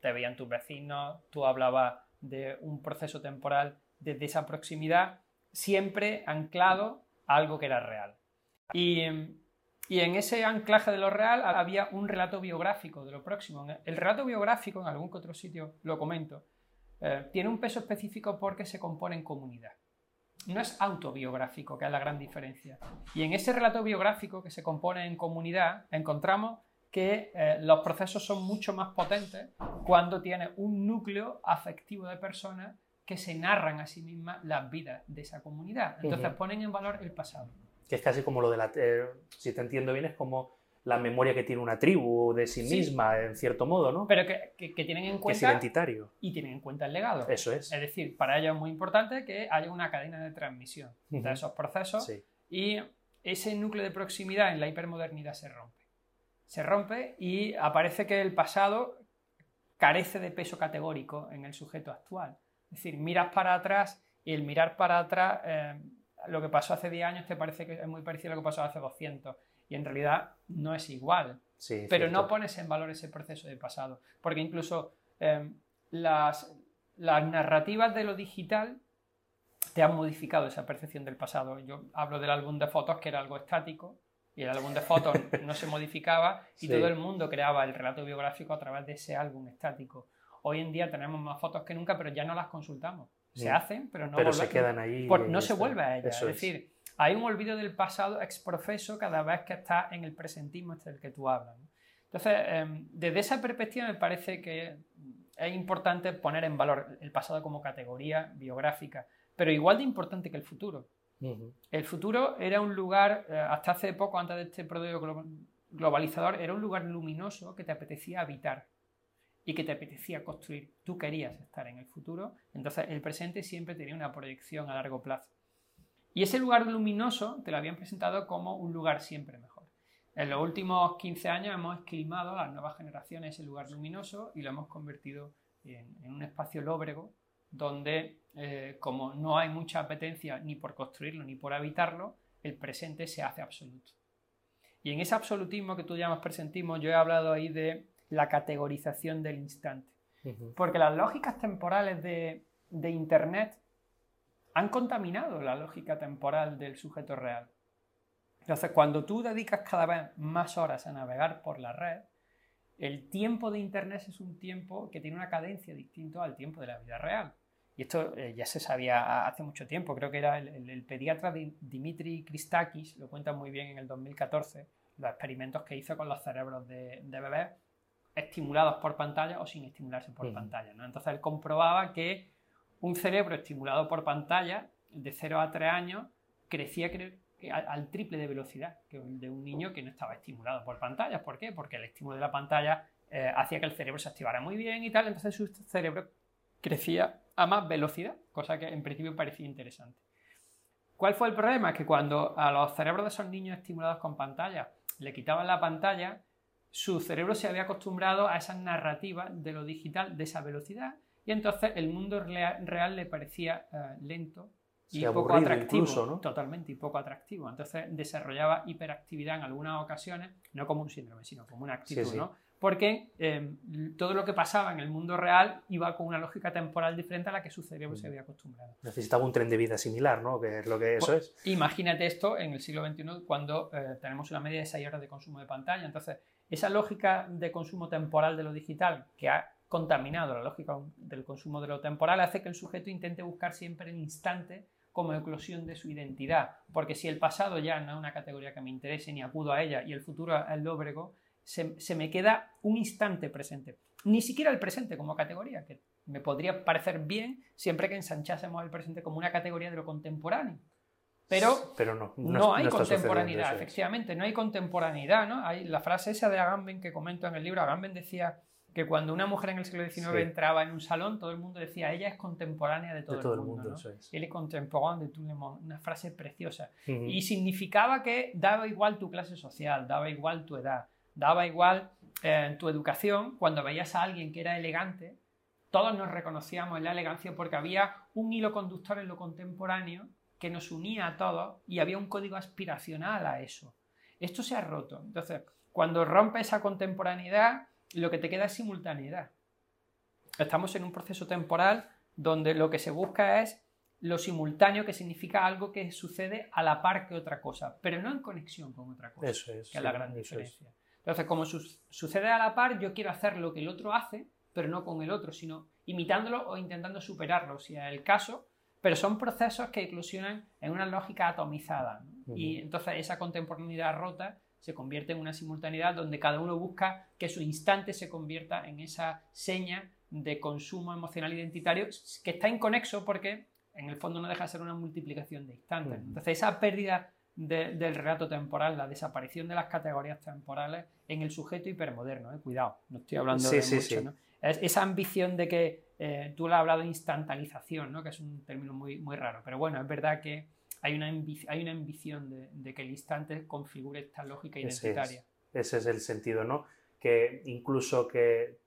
Te veían tus vecinos, tú hablabas de un proceso temporal desde esa proximidad, siempre anclado a algo que era real. Y, y en ese anclaje de lo real había un relato biográfico de lo próximo. El relato biográfico, en algún que otro sitio lo comento, eh, tiene un peso específico porque se compone en comunidad. No es autobiográfico, que es la gran diferencia. Y en ese relato biográfico que se compone en comunidad, encontramos que eh, los procesos son mucho más potentes cuando tiene un núcleo afectivo de personas que se narran a sí mismas las vidas de esa comunidad. Entonces ponen en valor el pasado. Que es casi como lo de la... eh, si te entiendo bien, es como la memoria que tiene una tribu de sí, Sí. misma, en cierto modo, ¿no? Pero que, que- que tienen en que es cuenta identitario. y tienen en cuenta el legado. Eso es. Es decir, para ellos es muy importante que haya una cadena de transmisión de esos procesos Sí. y ese núcleo de proximidad en la hipermodernidad se rompe. Se rompe y aparece que el pasado carece de peso categórico en el sujeto actual. Es decir, miras para atrás y el mirar para atrás, eh, lo que pasó hace 10 años te parece que es muy parecido a lo que pasó hace 200 y en realidad no es igual Sí, pero cierto. no pones en valor ese proceso de pasado. Porque incluso eh, las, las narrativas de lo digital te han modificado esa percepción del pasado. Yo hablo del álbum de fotos que era algo estático y el álbum de fotos no se modificaba y Sí. todo el mundo creaba el relato biográfico a través de ese álbum estático. Hoy en día tenemos más fotos que nunca, pero ya no las consultamos. Se hacen, pero no Pero se quedan ahí. por- no se vuelve a ella. Eso es decir, hay un olvido del pasado exprofeso cada vez que está en el presentismo este del que tú hablas. ¿no? Entonces, em, desde esa perspectiva me parece que es importante poner en valor el pasado como categoría biográfica, pero igual de importante que el futuro. El futuro era un lugar, eh, hasta hace poco, antes de este proceso glo- globalizador, era un lugar luminoso que te apetecía habitar y que te apetecía construir. Tú querías estar en el futuro, entonces el presente siempre tenía una proyección a largo plazo. Y ese lugar luminoso te lo habían presentado como un lugar siempre mejor. En los últimos 15 años hemos esquilmado a las nuevas generaciones ese lugar luminoso y lo hemos convertido en, en un espacio lóbrego donde, eh, como no hay mucha apetencia ni por construirlo ni por habitarlo, el presente se hace absoluto. Y en ese absolutismo que tú llamas presentismo, yo he hablado ahí de la categorización del instante. Porque las lógicas temporales de, de Internet han contaminado la lógica temporal del sujeto real. Entonces, cuando tú dedicas cada vez más horas a navegar por la red, el tiempo de Internet es un tiempo que tiene una cadencia distinta al tiempo de la vida real. Y esto eh, ya se sabía hace mucho tiempo. Creo que era el, el- el pediatra Di- Dimitri Christakis, lo cuenta muy bien en el 2014, los experimentos que hizo con los cerebros de, de bebés estimulados por pantalla o sin estimularse por Ujú. pantalla. ¿no? Entonces él comprobaba que un cerebro estimulado por pantalla de 0 a 3 años crecía al, triple de velocidad que el de un niño que no estaba estimulado por pantallas. ¿Por qué? Porque el estímulo de la pantalla eh, hacía que el cerebro se activara muy bien y tal, entonces su cerebro crecía a más velocidad, cosa que en principio parecía interesante. ¿Cuál fue el problema? Que cuando a los cerebros de esos niños estimulados con pantalla le quitaban la pantalla, su cerebro se había acostumbrado a esas narrativas de lo digital, de esa velocidad, y entonces el mundo rea- real le parecía eh, lento y Sí, poco atractivo. incluso, ¿no? Totalmente, y poco atractivo. Entonces desarrollaba hiperactividad en algunas ocasiones, no como un síndrome, sino como una actitud, Sí, sí. ¿no? Porque eh, todo lo que pasaba en el mundo real iba con una lógica temporal diferente a la que su cerebro Mm. se había acostumbrado. Necesitaba un tren de vida similar, ¿no? Que es lo que eso Pues, es. Imagínate esto en el siglo XXI cuando eh, tenemos una media de 6 horas de consumo de pantalla. Entonces, esa lógica de consumo temporal de lo digital que ha contaminado la lógica del consumo de lo temporal hace que el sujeto intente buscar siempre el instante como eclosión de su identidad. Porque si el pasado ya no es una categoría que me interese ni acudo a ella y el futuro es lóbrego, se, se me queda un instante presente. Ni siquiera el presente como categoría, que me podría parecer bien siempre que ensanchásemos el presente como una categoría de lo contemporáneo. Pero Pero no, hay contemporaneidad, efectivamente, no hay contemporaneidad, ¿no? Hay la frase esa de Agamben que comento en el libro, Agamben decía que cuando una mujer en el siglo XIX Sí. entraba en un salón, todo el mundo decía, ella es contemporánea de todo, De todo el el mundo, eso es. Contemporaine de tout le monde, una frase preciosa. Y significaba que daba igual tu clase social, daba igual tu edad, daba igual eh, tu educación. Cuando veías a alguien que era elegante, todos nos reconocíamos en la elegancia porque había un hilo conductor en lo contemporáneo que nos unía a todos y había un código aspiracional a eso. Esto se ha roto. Entonces, cuando rompe esa contemporaneidad, lo que te queda es simultaneidad. Estamos en un proceso temporal donde lo que se busca es lo simultáneo, que significa algo que sucede a la par que otra cosa, pero no en conexión con otra cosa Eso es. que es la gran eso es. diferencia. Entonces, como su- sucede a la par, yo quiero hacer lo que el otro hace, pero no con el otro, sino imitándolo o intentando superarlo, si es el caso, pero son procesos que eclosionan en una lógica atomizada. ¿no? Y entonces esa contemporaneidad rota se convierte en una simultaneidad donde cada uno busca que su instante se convierta en esa seña de consumo emocional identitario que está inconexo porque en el fondo no deja de ser una multiplicación de instantes. Entonces esa pérdida de- del relato temporal, la desaparición de las categorías temporales en el sujeto hipermoderno, ¿eh? cuidado, no estoy hablando Sí, de sí, mucho, sí. ¿no? Es- esa ambición de que eh, tú le has hablado de instantanización, ¿no? que es un término muy, muy raro, pero bueno, es verdad que hay una, hay una ambición de, de que el instante configure esta lógica Ese es. identitaria. Ese es el sentido, ¿no? Que incluso que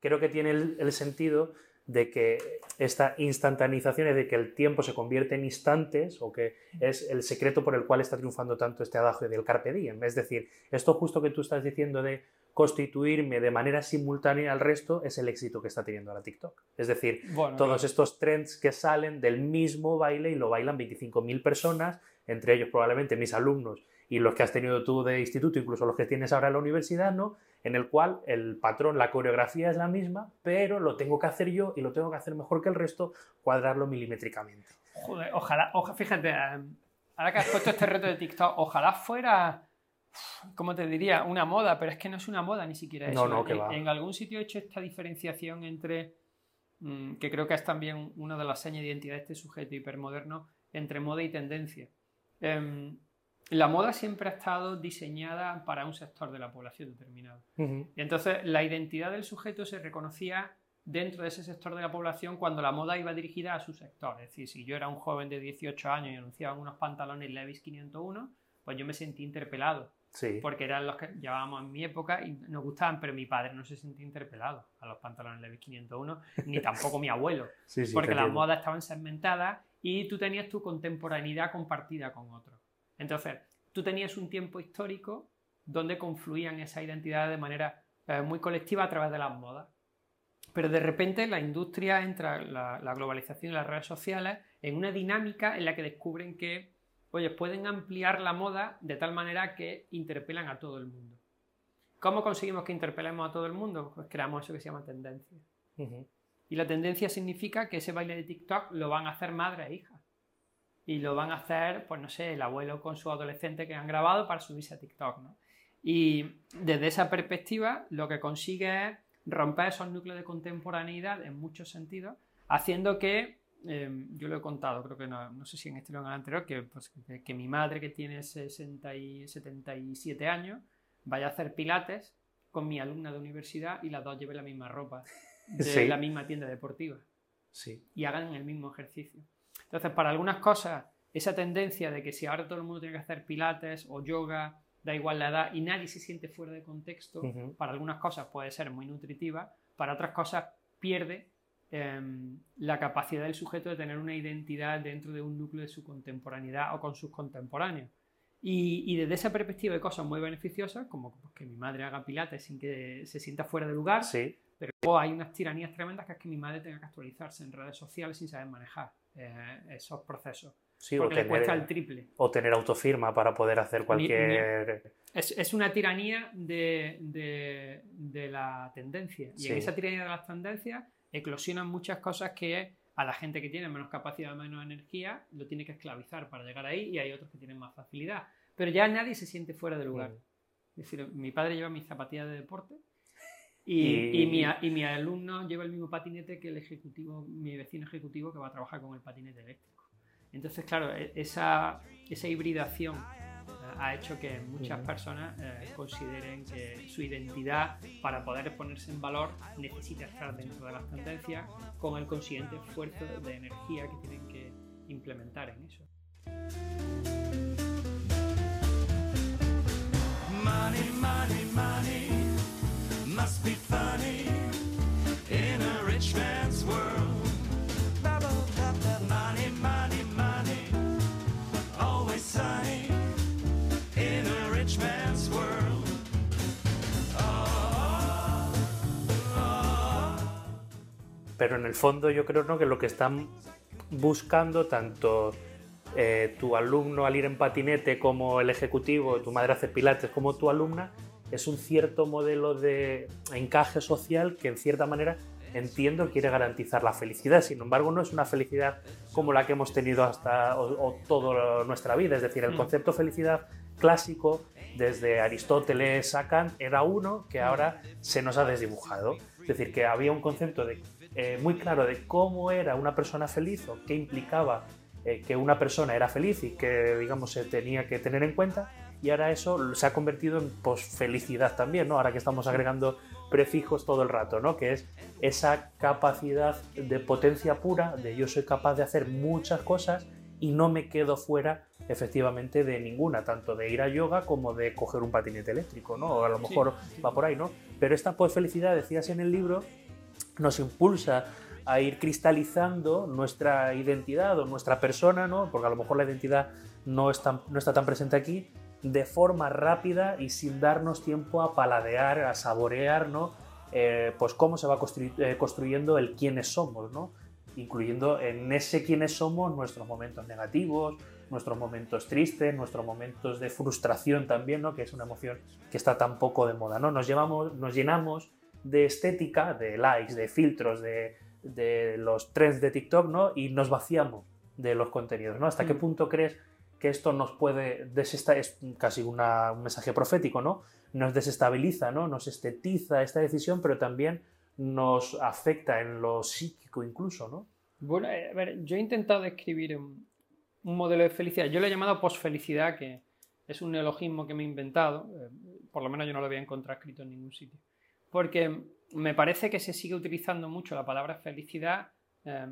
creo que tiene el, el sentido de que esta instantanización es de que el tiempo se convierte en instantes o que es el secreto por el cual está triunfando tanto este adagio del carpe diem. Es decir, esto justo que tú estás diciendo de constituirme de manera simultánea al resto es el éxito que está teniendo ahora TikTok. Es decir, Bueno, todos estos trends que salen del mismo baile y lo bailan 25.000 personas, entre ellos probablemente mis alumnos y los que has tenido tú de instituto, incluso los que tienes ahora en la universidad, ¿no? En el cual el patrón, la coreografía es la misma, pero lo tengo que hacer yo y lo tengo que hacer mejor que el resto, cuadrarlo milimétricamente. Joder, ojalá, oja- fíjate, eh, ahora que has puesto este reto de TikTok, ojalá fuera, ¿cómo te diría? Una moda, pero es que no es una moda ni siquiera No, eso. no, que en, va. en algún sitio he hecho esta diferenciación entre, mm, que creo que es también una de las señas de identidad de este sujeto hipermoderno, entre moda y tendencia. Em, la moda siempre ha estado diseñada para un sector de la población determinado. Y entonces la identidad del sujeto se reconocía dentro de ese sector de la población cuando la moda iba dirigida a su sector. Es decir, si yo era un joven de 18 años y anunciaban unos pantalones Levi's 501, pues yo me sentí interpelado, Sí, porque eran los que llevábamos en mi época y nos gustaban, pero mi padre no se sentía interpelado a los pantalones Levi's 501, ni tampoco mi abuelo, sí, sí, porque las modas estaban segmentadas y tú tenías tu contemporaneidad compartida con otros. Entonces, tú tenías un tiempo histórico donde confluían esas identidades de manera eh, muy colectiva a través de las modas. Pero de repente la industria entra, la, la globalización y las redes sociales, en una dinámica en la que descubren que, oye, pueden ampliar la moda de tal manera que interpelan a todo el mundo. ¿Cómo conseguimos que interpelemos a todo el mundo? Pues creamos eso que se llama tendencia. Y la tendencia significa que ese baile de TikTok lo van a hacer madre e hija. Y lo van a hacer, pues no sé, el abuelo con su adolescente que han grabado para subirse a TikTok, ¿no? Y desde esa perspectiva, lo que consigue es romper esos núcleos de contemporaneidad en muchos sentidos, haciendo que eh, yo lo he contado, creo que no, no sé si en este o en el anterior, que, pues, que, que mi madre, que tiene 60 y 77 años, vaya a hacer pilates con mi alumna de universidad y las dos lleven la misma ropa de Sí. la misma tienda deportiva Sí. y hagan el mismo ejercicio. Entonces, para algunas cosas, esa tendencia de que si ahora todo el mundo tiene que hacer pilates o yoga, da igual la edad y nadie se siente fuera de contexto, para algunas cosas puede ser muy nutritiva, para otras cosas pierde em, la capacidad del sujeto de tener una identidad dentro de un núcleo de su contemporaneidad o con sus contemporáneos. Y, y desde esa perspectiva hay cosas muy beneficiosas, como pues, que mi madre haga pilates sin que se sienta fuera de lugar, Sí. pero luego hay unas tiranías tremendas que es que mi madre tenga que actualizarse en redes sociales sin saber manejar eh, esos procesos. Sí, o porque le cuesta el tener, triple. o tener autofirma para poder hacer cualquier... Es, es una tiranía de, de- de la tendencia. Y en esa tiranía de las tendencias eclosionan muchas cosas que a la gente que tiene menos capacidad, menos energía, lo tiene que esclavizar para llegar ahí y hay otros que tienen más facilidad. Pero ya nadie se siente fuera de lugar. Es decir, mi padre lleva mis zapatillas de deporte y, Y- y mi, y mi alumno lleva el mismo patinete que el ejecutivo, mi vecino ejecutivo que va a trabajar con el patinete eléctrico. Entonces, claro, e- esa, esa hibridación ha hecho que muchas personas eh, consideren que su identidad para poder ponerse en valor necesita estar dentro de las tendencias con el consiguiente esfuerzo de energía que tienen que implementar en eso. Money, money, money must be funny in a rich man's world. Pero en el fondo yo creo ¿no? que lo que están buscando tanto eh, tu alumno al ir en patinete como el ejecutivo, tu madre hace pilates como tu alumna, es un cierto modelo de encaje social que en cierta manera entiendo quiere garantizar la felicidad. Sin embargo, no es una felicidad como la que hemos tenido hasta o, o toda nuestra vida. Es decir, el Mm. concepto de felicidad clásico desde Aristóteles a Kant era uno que ahora se nos ha desdibujado. Es decir, que había un concepto de, eh, muy claro de cómo era una persona feliz o qué implicaba eh, que una persona era feliz y que, digamos, se tenía que tener en cuenta. Y ahora eso se ha convertido en posfelicidad también, ¿no? Ahora que estamos agregando prefijos todo el rato, ¿no? Que es esa capacidad de potencia pura, de yo soy capaz de hacer muchas cosas y no me quedo fuera efectivamente de ninguna, tanto de ir a yoga como de coger un patinete eléctrico, ¿no? O a lo Sí, mejor sí. va por ahí, ¿no? Pero esta posfelicidad, decías en el libro, nos impulsa a ir cristalizando nuestra identidad o nuestra persona, ¿no? Porque a lo mejor la identidad no, está tan presente aquí, de forma rápida y sin darnos tiempo a paladear, a saborear, ¿no? Eh, pues cómo se va eh, construyendo el quiénes somos, ¿no? Incluyendo en ese quiénes somos nuestros momentos negativos, nuestros momentos tristes, nuestros momentos de frustración también, ¿no? Que es una emoción que está tan poco de moda, ¿no? Nos, llevamos, nos llenamos de estética, de likes, de filtros, de, de los trends de TikTok, ¿no? Y nos vaciamos de los contenidos, ¿no? ¿Hasta qué Mm. punto crees que esto nos puede desestabilizar? Es casi una- un mensaje profético, ¿no? Nos desestabiliza, ¿no? Nos estetiza esta decisión, pero también nos afecta en lo psíquico incluso, ¿no? Bueno, eh, a ver, yo he intentado describir un, un modelo de felicidad. Yo lo he llamado posfelicidad, que es un neologismo que me he inventado. eh, por lo menos yo no lo había encontrado escrito en ningún sitio. Porque me parece que se sigue utilizando mucho la palabra felicidad, eh,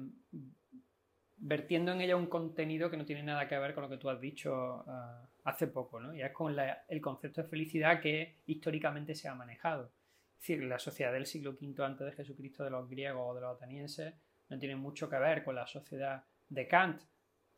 vertiendo en ella un contenido que no tiene nada que ver con lo que tú has dicho eh, hace poco, ¿no? Y es con la- el concepto de felicidad que históricamente se ha manejado. Es decir, la sociedad del siglo V antes de Jesucristo, de los griegos o de los atenienses, no tiene mucho que ver con la sociedad de Kant.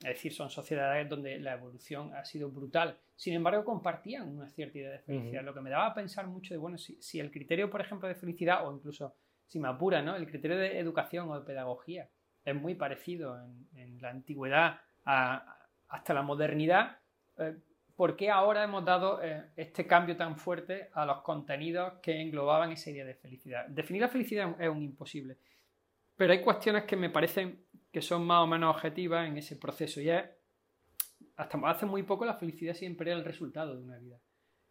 Es decir, son sociedades donde la evolución ha sido brutal. Sin embargo, compartían una cierta idea de felicidad. Lo que me daba a pensar mucho de, bueno, si, si el criterio, por ejemplo, de felicidad, o incluso, si me apura, ¿no? El criterio de educación o de pedagogía es muy parecido en, en la antigüedad a- hasta la modernidad. eh, ¿Por qué ahora hemos dado eh, este cambio tan fuerte a los contenidos que englobaban esa idea de felicidad? Definir la felicidad es un imposible. Pero hay cuestiones que me parecen que son más o menos objetivas en ese proceso. Y es, hasta hace muy poco la felicidad siempre era el resultado de una vida.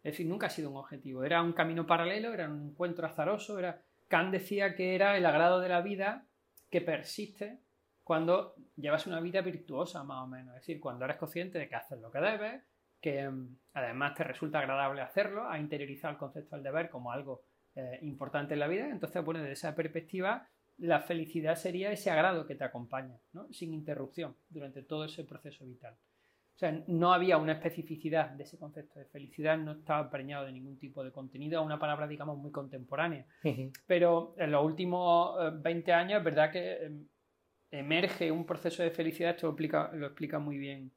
Es decir, nunca ha sido un objetivo. Era un camino paralelo, era un encuentro azaroso. Era... Kant decía que era el agrado de la vida que persiste cuando llevas una vida virtuosa, más o menos. Es decir, cuando eres consciente de que haces lo que debes, que mm, además te resulta agradable hacerlo, a interiorizar el concepto del deber como algo eh, importante en la vida. Entonces, bueno, desde esa perspectiva, la felicidad sería ese agrado que te acompaña, ¿no? sin interrupción, durante todo ese proceso vital. O sea, no había una especificidad de ese concepto de felicidad, no estaba preñado de ningún tipo de contenido, una palabra, digamos, muy contemporánea. Pero en los últimos eh, 20 años es verdad que eh, emerge un proceso de felicidad, esto lo explica, lo explica muy bien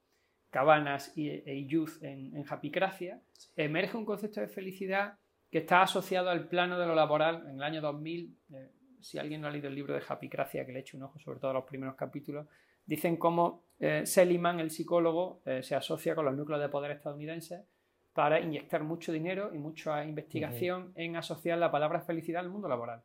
Cabanas y, e Youth en, en Happycracia, emerge un concepto de felicidad que está asociado al plano de lo laboral en el año 2000. eh, si alguien no ha leído el libro de Happycracia, que le eche un ojo, sobre todo a los primeros capítulos, dicen cómo eh, Seligman, el psicólogo, eh, se asocia con los núcleos de poder estadounidenses para inyectar mucho dinero y mucha investigación en asociar la palabra felicidad al mundo laboral.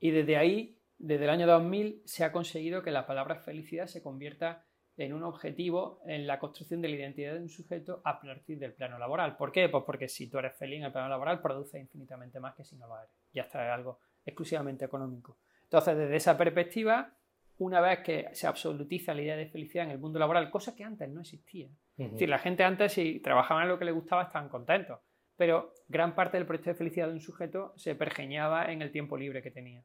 Y desde ahí, desde el año 2000, se ha conseguido que la palabra felicidad se convierta en un objetivo en la construcción de la identidad de un sujeto a partir del plano laboral. ¿Por qué? Pues porque si tú eres feliz en el plano laboral, produces infinitamente más que si no lo eres. Ya está es algo exclusivamente económico. Entonces, desde esa perspectiva, una vez que se absolutiza la idea de felicidad en el mundo laboral, cosa que antes no existía. Es decir, la gente antes, si trabajaban en lo que le gustaba, estaban contentos. Pero gran parte del proyecto de felicidad de un sujeto se pergeñaba en el tiempo libre que tenía.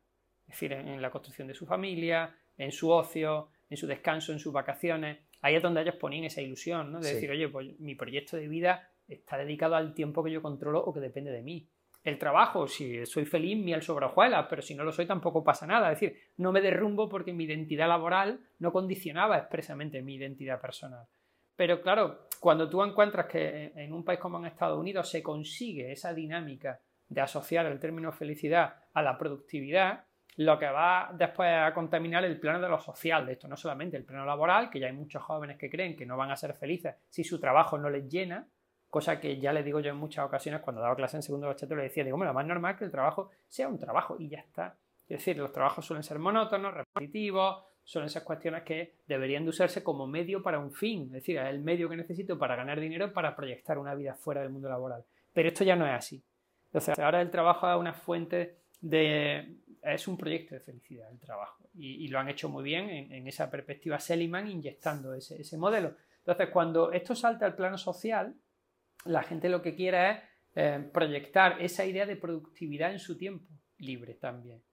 Es decir, en, en la construcción de su familia, en su ocio, en su descanso, en sus vacaciones. Ahí es donde ellos ponían esa ilusión, ¿no? De Sí. decir, oye, pues mi proyecto de vida está dedicado al tiempo que yo controlo o que depende de mí. El trabajo, si soy feliz, miel sobre hojuelas, pero si no lo soy tampoco pasa nada. Es decir, no me derrumbo porque mi identidad laboral no condicionaba expresamente mi identidad personal. Pero claro, cuando tú encuentras que en un país como en Estados Unidos se consigue esa dinámica de asociar el término felicidad a la productividad, lo que va después a contaminar el plano de lo social, de esto no solamente el plano laboral, que ya hay muchos jóvenes que creen que no van a ser felices si su trabajo no les llena, cosa que ya les digo yo en muchas ocasiones cuando daba clase en segundo bachillerato le decía, digo, lo más normal es que el trabajo sea un trabajo y ya está. Es decir, los trabajos suelen ser monótonos, repetitivos, suelen ser cuestiones que deberían de usarse como medio para un fin, es decir, es el medio que necesito para ganar dinero para proyectar una vida fuera del mundo laboral. Pero esto ya no es así. Entonces, ahora el trabajo es una fuente de... es un proyecto de felicidad el trabajo y, lo han hecho muy bien en, esa perspectiva Seligman inyectando ese modelo. Entonces, cuando esto salta al plano social, la gente lo que quiere es eh, proyectar esa idea de productividad en su tiempo libre también.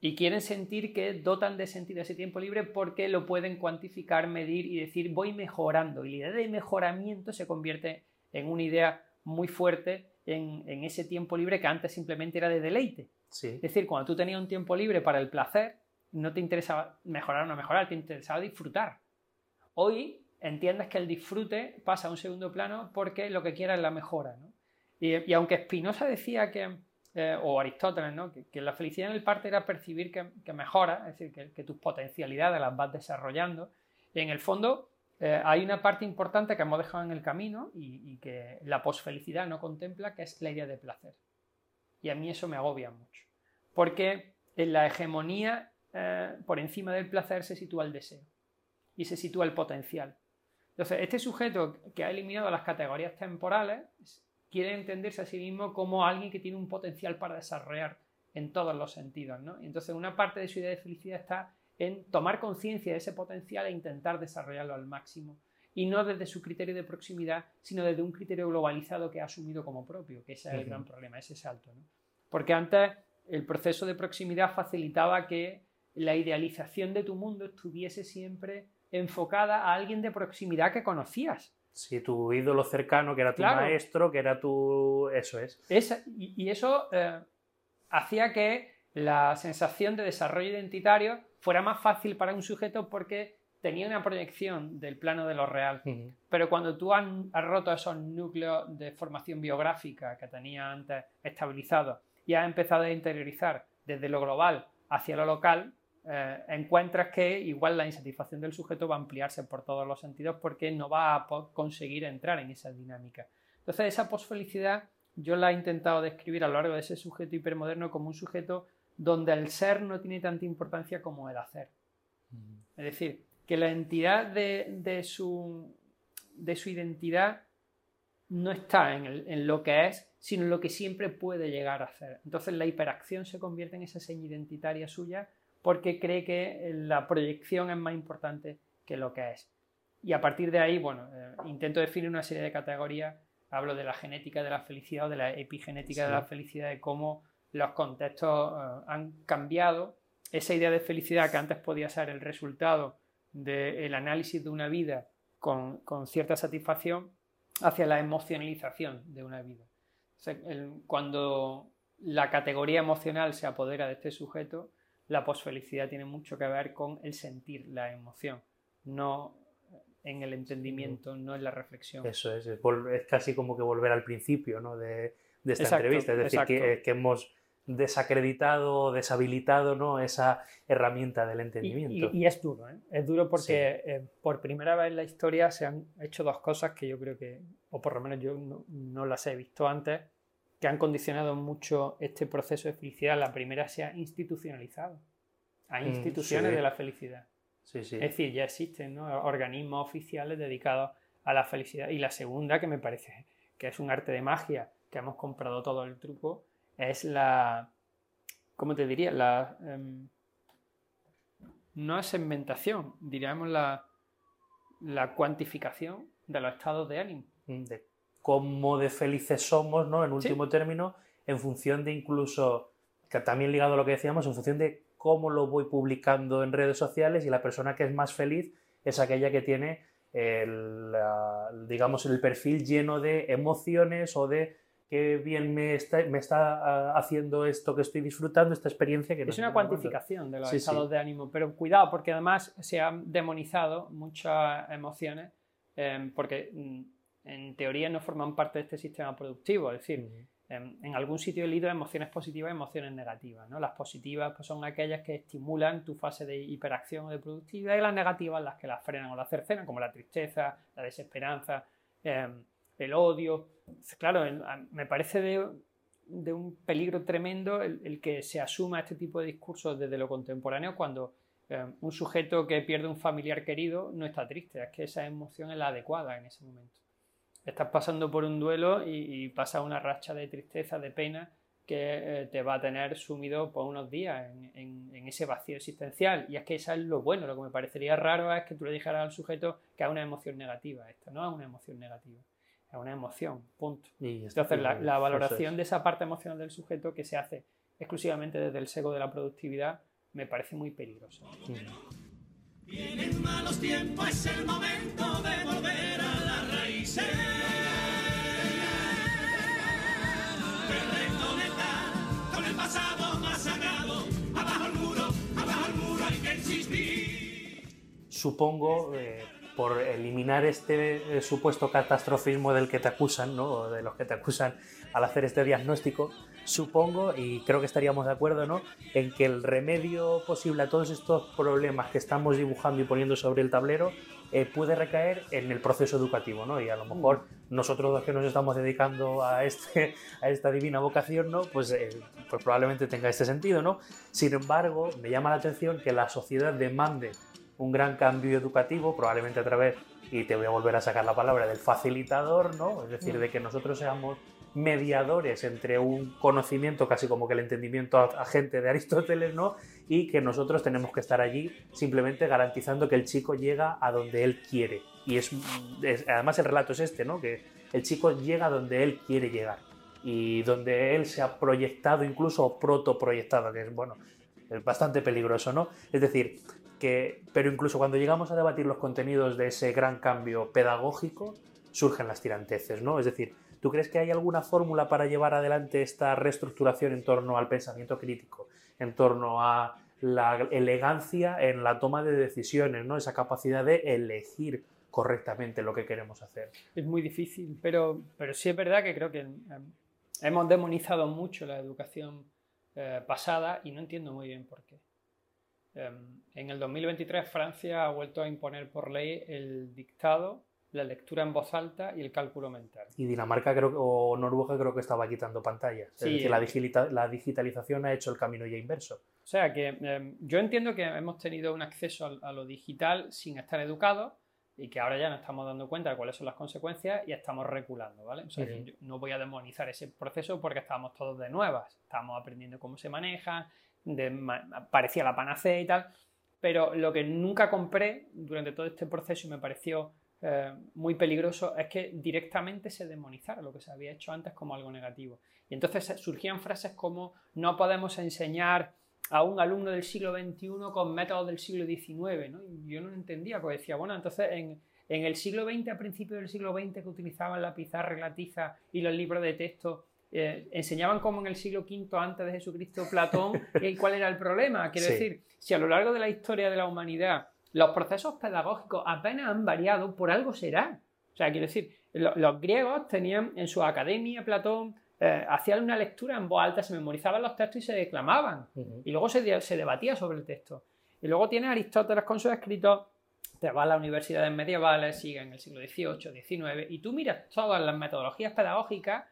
Y quieren sentir que dotan de sentido ese tiempo libre porque lo pueden cuantificar, medir y decir voy mejorando. Y la idea de mejoramiento se convierte en una idea muy fuerte en, en ese tiempo libre que antes simplemente era de deleite. Sí. Es decir, cuando tú tenías un tiempo libre para el placer, no te interesaba mejorar o no mejorar, te interesaba disfrutar. Hoy entiendes que el disfrute pasa a un segundo plano porque lo que quieras es la mejora. ¿no? Y, y aunque Spinoza decía que, eh, o Aristóteles, ¿no? que, que la felicidad en el parte era percibir que, que mejora, es decir, que, que tus potencialidades las vas desarrollando, en el fondo eh, hay una parte importante que hemos dejado en el camino y, y que la posfelicidad no contempla, que es la idea de placer. Y a mí eso me agobia mucho. Porque en la hegemonía, eh, por encima del placer, se sitúa el deseo y se sitúa el potencial. Entonces, este sujeto que ha eliminado las categorías temporales quiere entenderse a sí mismo como alguien que tiene un potencial para desarrollar en todos los sentidos. ¿no? Entonces, una parte de su idea de felicidad está en tomar conciencia de ese potencial e intentar desarrollarlo al máximo. Y no desde su criterio de proximidad, sino desde un criterio globalizado que ha asumido como propio, que ese es el gran problema, ese salto. ¿no? Porque antes el proceso de proximidad facilitaba que la idealización de tu mundo estuviese siempre enfocada a alguien de proximidad que conocías. Sí, tu ídolo cercano, que era tu Claro. maestro, que era tu... Eso es. Esa- y, y eso eh, hacía que la sensación de desarrollo identitario fuera más fácil para un sujeto porque tenía una proyección del plano de lo real. Pero cuando tú has, has roto esos núcleos de formación biográfica que tenía antes estabilizados y has empezado a interiorizar desde lo global hacia lo local, eh, encuentras que igual la insatisfacción del sujeto va a ampliarse por todos los sentidos porque no va a conseguir entrar en esa dinámica. Entonces, esa posfelicidad yo la he intentado describir a lo largo de ese sujeto hipermoderno como un sujeto donde el ser no tiene tanta importancia como el hacer. Es decir, que la entidad de, de su, de su identidad no está en, el- en lo que es, sino en lo que siempre puede llegar a hacer. Entonces la hiperacción se convierte en esa seña identitaria suya porque cree que la proyección es más importante que lo que es. Y a partir de ahí, bueno, eh, intento definir una serie de categorías. Hablo de la genética de la felicidad o de la epigenética de la felicidad, de cómo los contextos eh, han cambiado. Esa idea de felicidad que antes podía ser el resultado del análisis de una vida con, con cierta satisfacción hacia la emocionalización de una vida. O sea, el- cuando la categoría emocional se apodera de este sujeto, la posfelicidad tiene mucho que ver con el sentir, la emoción, no en el entendimiento, no en la reflexión. Eso es, es, es casi como que volver al principio ¿no? de, de esta Exacto, entrevista. Es decir, que, exacto. que hemos desacreditado, deshabilitado ¿no? esa herramienta del entendimiento. y- y es duro, ¿eh? es duro porque eh, por primera vez en la historia se han hecho dos cosas que yo creo que, o por lo menos yo no, no las he visto antes, que han condicionado mucho este proceso de felicidad. La primera se ha institucionalizado. Hay Mm, instituciones sí. de la felicidad. Sí, sí. Es decir, ya existen ¿no? organismos oficiales dedicados a la felicidad. Y la segunda, que me parece que es un arte de magia, que hemos comprado todo el truco, es la. ¿Cómo te diría? La. em, no es segmentación, diríamos la, la cuantificación de los estados de ánimo. de cómo de felices somos, ¿no? En Sí. último término, en función de incluso, que también ligado a lo que decíamos, en función de cómo lo voy publicando en redes sociales y la persona que es más feliz es aquella que tiene el, la- digamos, el perfil lleno de emociones o de qué bien me está, me está ah, haciendo esto que estoy disfrutando, esta experiencia que no Es una cuantificación de los Sí, estados sí. de ánimo, pero cuidado porque además se han demonizado muchas emociones em, porque mm, en teoría no forman parte de este sistema productivo, es decir, en, en algún sitio he leído emociones positivas y emociones negativas. ¿no? Las positivas pues, son aquellas que estimulan tu fase de hiperacción o de productividad y las negativas las que las frenan o las cercenan, como la tristeza, la desesperanza, em, el odio. Claro, el- a- me parece de, de un peligro tremendo el, el que se asuma este tipo de discursos desde lo contemporáneo cuando em, un sujeto que pierde un familiar querido no está triste, es que esa emoción es la adecuada en ese momento estás pasando por un duelo y, y pasa una racha de tristeza, de pena, que eh, te va a tener sumido por unos días en, en- en ese vacío existencial. Y es que eso es lo bueno. Lo que me parecería raro es que tú le dijeras al sujeto que es una emoción negativa. Esto no es una emoción negativa, es una emoción, punto. Y Entonces, la, valoración es. de esa parte emocional del sujeto que se hace exclusivamente desde el sesgo de la productividad me parece muy peligroso. Ujú. Vienen malos tiempos, es el momento de volver a las raíces. Supongo, eh, por eliminar este eh, supuesto catastrofismo del que te acusan, ¿no? o de los que te acusan al hacer este diagnóstico, supongo, y creo que estaríamos de acuerdo, ¿no? en que el remedio posible a todos estos problemas que estamos dibujando y poniendo sobre el tablero eh, puede recaer en el proceso educativo, ¿no? Y a lo mejor nosotros los que nos estamos dedicando a, este, a esta divina vocación, ¿no? Pues, eh, pues probablemente tenga este sentido, ¿no? Sin embargo, me llama la atención que la sociedad demande un gran cambio educativo, probablemente a través, y te voy a volver a sacar la palabra, del facilitador, ¿no? Es decir, de que nosotros seamos mediadores entre un conocimiento casi como que el entendimiento agente de Aristóteles, ¿no? Y que nosotros tenemos que estar allí simplemente garantizando que el chico llega a donde él quiere. Y es, además el relato es este, ¿no? Que el chico llega a donde él quiere llegar y donde él se ha proyectado incluso o protoproyectado, que es bueno, es bastante peligroso, ¿no? Es decir, que pero incluso cuando llegamos a debatir los contenidos de ese gran cambio pedagógico, surgen las tiranteces, ¿no? Es decir, ¿tú crees que hay alguna fórmula para llevar adelante esta reestructuración en torno al pensamiento crítico, en torno a la elegancia en la toma de decisiones, ¿no? Esa capacidad de elegir correctamente lo que queremos hacer. Es muy difícil, pero, pero sí es verdad que creo que em, hemos demonizado mucho la educación eh, pasada y no entiendo muy bien por qué. Em, en el 2023 Francia ha vuelto a imponer por ley el dictado, la lectura en voz alta y el cálculo mental. Y Dinamarca creo, o Noruega creo que estaba quitando pantallas. Sí, es decir, la, eh. la digitalización ha hecho el camino ya inverso. O sea que em, yo entiendo que hemos tenido un acceso a, lo digital sin estar educados y que ahora ya nos estamos dando cuenta de cuáles son las consecuencias y estamos reculando, ¿vale? O sea yo no voy a demonizar ese proceso porque estábamos todos de nuevas, estamos aprendiendo cómo se maneja, de parecía la panacea y tal, pero lo que nunca compré durante todo este proceso y me pareció eh, muy peligroso es que directamente se demonizara lo que se había hecho antes como algo negativo. Y entonces surgían frases como no podemos enseñar a un alumno del siglo XXI con métodos del siglo XIX, ¿no? Y yo no lo entendía, porque decía, bueno, entonces en, en el siglo XX, a principios del siglo XX, que utilizaban la pizarra y la tiza y los libros de texto, eh, enseñaban como en el siglo V antes de Jesucristo Platón y cuál era el problema. Quiero Sí. decir, si a lo largo de la historia de la humanidad los procesos pedagógicos apenas han variado, por algo será. O sea, quiero decir, lo- los griegos tenían en su academia, Platón, eh, hacían una lectura en voz alta, se memorizaban los textos y se declamaban. Y luego se, de- se debatía sobre el texto. Y luego tienes Aristóteles con sus escritos, te vas a las universidades medievales, sigue en el siglo XVIII, XIX, y tú miras todas las metodologías pedagógicas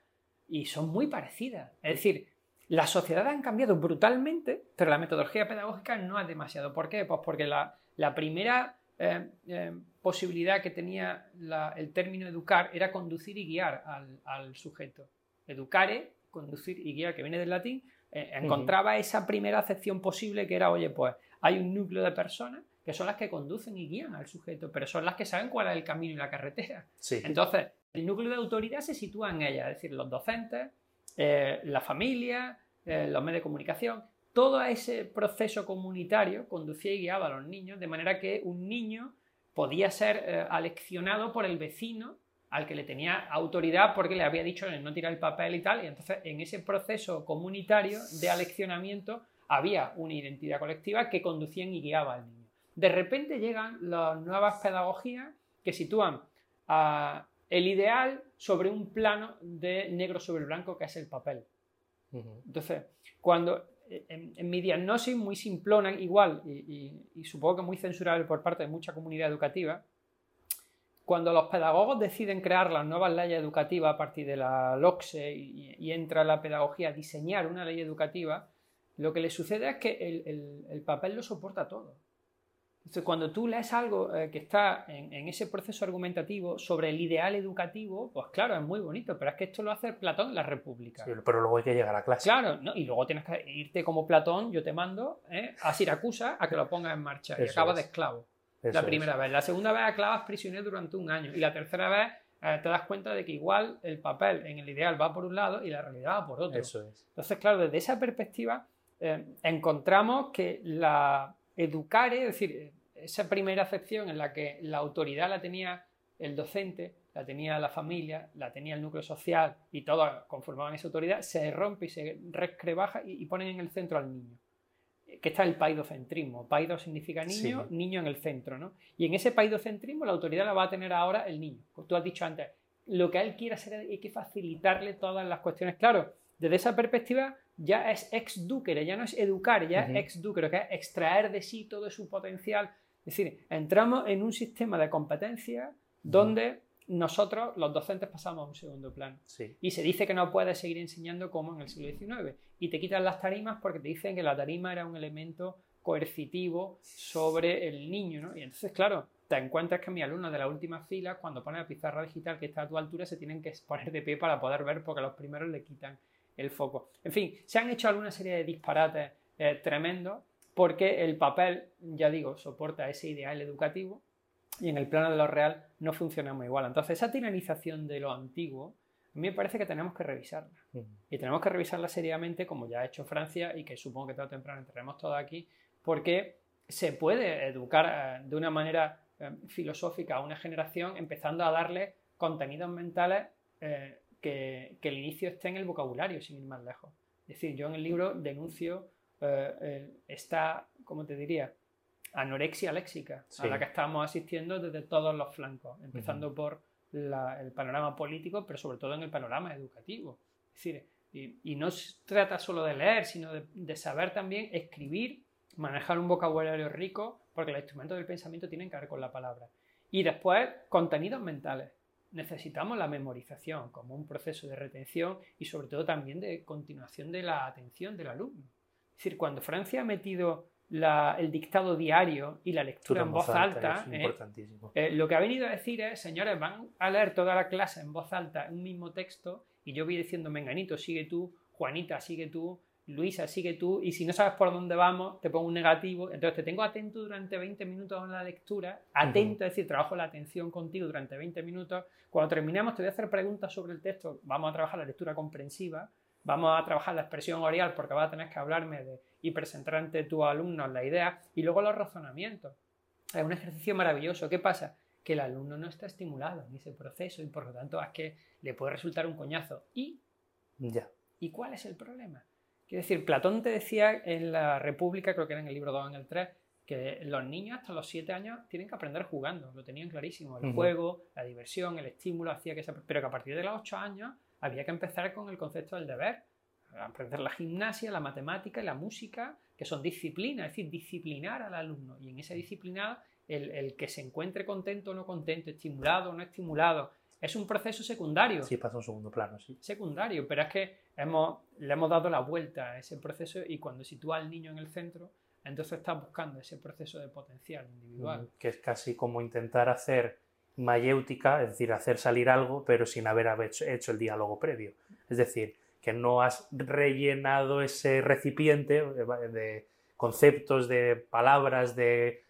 y son muy parecidas. Es decir, las sociedades han cambiado brutalmente, pero la metodología pedagógica no es demasiado. ¿Por qué? Pues porque la, la primera eh, eh, posibilidad que tenía la- el término educar era conducir y guiar al, al sujeto. Educare, conducir y guiar, que viene del latín, eh, encontraba esa primera acepción posible que era, oye, pues hay un núcleo de personas que son las que conducen y guían al sujeto, pero son las que saben cuál es el camino y la carretera. Sí. Entonces, el núcleo de autoridad se sitúa en ella, es decir, los docentes, la familia, los medios de comunicación, todo ese proceso comunitario conducía y guiaba a los niños, de manera que un niño podía ser eh, aleccionado por el vecino al que le tenía autoridad porque le había dicho no tirar el papel y tal, y entonces en ese proceso comunitario de aleccionamiento había una identidad colectiva que conducían y guiaba al niño. De repente llegan las nuevas pedagogías que sitúan a el ideal sobre un plano de negro sobre blanco que es el papel. Entonces, cuando en, en mi diagnosis muy simplona, igual, y, supongo que muy censurable por parte de mucha comunidad educativa, cuando los pedagogos deciden crear las nuevas leyes educativas a partir de la LOCSE y, entra la pedagogía a diseñar una ley educativa, lo que le sucede es que el papel lo soporta todo. Entonces, cuando tú lees algo eh, que está en, en ese proceso argumentativo sobre el ideal educativo, pues claro, es muy bonito, pero es que esto lo hace Platón en la República. Sí, pero luego hay que llegar a clase. Claro, ¿no? y luego tienes que irte como Platón, yo te mando ¿eh? a Siracusa a que lo pongas en marcha y acabas es. de esclavo. Eso la es. primera vez. La segunda vez acabas prisionero durante un año y la tercera vez eh, te das cuenta de que igual el papel en el ideal va por un lado y la realidad va por otro. Eso es. Entonces, claro, desde esa perspectiva encontramos que la educare, es decir, eh, esa primera acepción en la que la autoridad la tenía el docente, la tenía la familia, la tenía el núcleo social y todos conformaban esa autoridad, se rompe y se rescrebaja y, y ponen en el centro al niño. Eh, Que está el paidocentrismo. Paido significa niño, Sí. niño en el centro, ¿no? Y en ese paidocentrismo la autoridad la va a tener ahora el niño. Como tú has dicho antes, lo que él quiera hacer hay que facilitarle todas las cuestiones. Claro, desde esa perspectiva ya es ex ducere, ya no es educar, ya Ujú. es ex ducere, que es extraer de sí todo su potencial. Es decir, entramos en un sistema de competencia donde nosotros, los docentes, pasamos a un segundo plano. Sí. Y se dice que no puedes seguir enseñando como en el siglo XIX. Y te quitan las tarimas porque te dicen que la tarima era un elemento coercitivo sobre el niño. ¿no? Y entonces, claro, te encuentras que mis alumnos de la última fila, cuando ponen la pizarra digital que está a tu altura, se tienen que poner de pie para poder ver porque los primeros le quitan el foco. En fin, se han hecho alguna serie de disparates eh, tremendos porque el papel, ya digo, soporta ese ideal educativo y en el plano de lo real no funcionamos igual. Entonces, esa tiranización de lo antiguo, a mí me parece que tenemos que revisarla. Ujú. Y tenemos que revisarla seriamente, como ya ha hecho Francia y que supongo que tarde o temprano entraremos todos aquí, porque se puede educar eh, de una manera eh, filosófica a una generación empezando a darle contenidos mentales eh, que, que el inicio esté en el vocabulario, sin ir más lejos. Es decir, yo en el libro denuncio eh, esta, ¿cómo te diría? Anorexia léxica a la que estamos asistiendo desde todos los flancos, empezando por la- el panorama político, pero sobre todo en el panorama educativo. Es decir, y, y no se trata solo de leer, sino de, de saber también escribir, manejar un vocabulario rico, porque los instrumentos del pensamiento tienen que ver con la palabra. Y después, contenidos mentales. Necesitamos la memorización como un proceso de retención y sobre todo también de continuación de la atención del alumno. Es decir, cuando Francia ha metido la- el dictado diario y la lectura en voz alta, ¿eh? Eh, lo que ha venido a decir es, señores, van a leer toda la clase en voz alta un mismo texto y yo voy diciendo, Menganito, sigue tú, Juanita, sigue tú, Luisa, sigue tú, y si no sabes por dónde vamos, te pongo un negativo. Entonces te tengo atento durante 20 minutos en la lectura, atento, es decir, trabajo la atención contigo durante 20 minutos. Cuando terminemos, te voy a hacer preguntas sobre el texto. Vamos a trabajar la lectura comprensiva, vamos a trabajar la expresión oral, porque vas a tener que hablarme de, y presentar ante tus alumnos la idea, y luego los razonamientos. Es un ejercicio maravilloso. ¿Qué pasa? Que el alumno no está estimulado en ese proceso y por lo tanto es que le puede resultar un coñazo. ¿Y, Ya. ¿y cuál es el problema? Quiero decir, Platón te decía en la República, creo que era en el libro 2, en el 3, que los niños hasta los 7 años tienen que aprender jugando, lo tenían clarísimo. El juego, la diversión, el estímulo hacía que se... Pero que a partir de los 8 años había que empezar con el concepto del deber. Aprender la gimnasia, la matemática y la música, que son disciplinas, es decir, disciplinar al alumno. Y en esa disciplina, el, el que se encuentre contento o no contento, estimulado o no estimulado, es un proceso secundario Sí, pasa un segundo plano, sí. secundario, pero es que hemos, le hemos dado la vuelta a ese proceso y cuando sitúa al niño en el centro, entonces estás buscando ese proceso de potencial individual. Mm, Que es casi como intentar hacer mayéutica, es decir, hacer salir algo, pero sin haber hecho, el diálogo previo. Es decir, que no has rellenado ese recipiente de, de conceptos, de palabras, de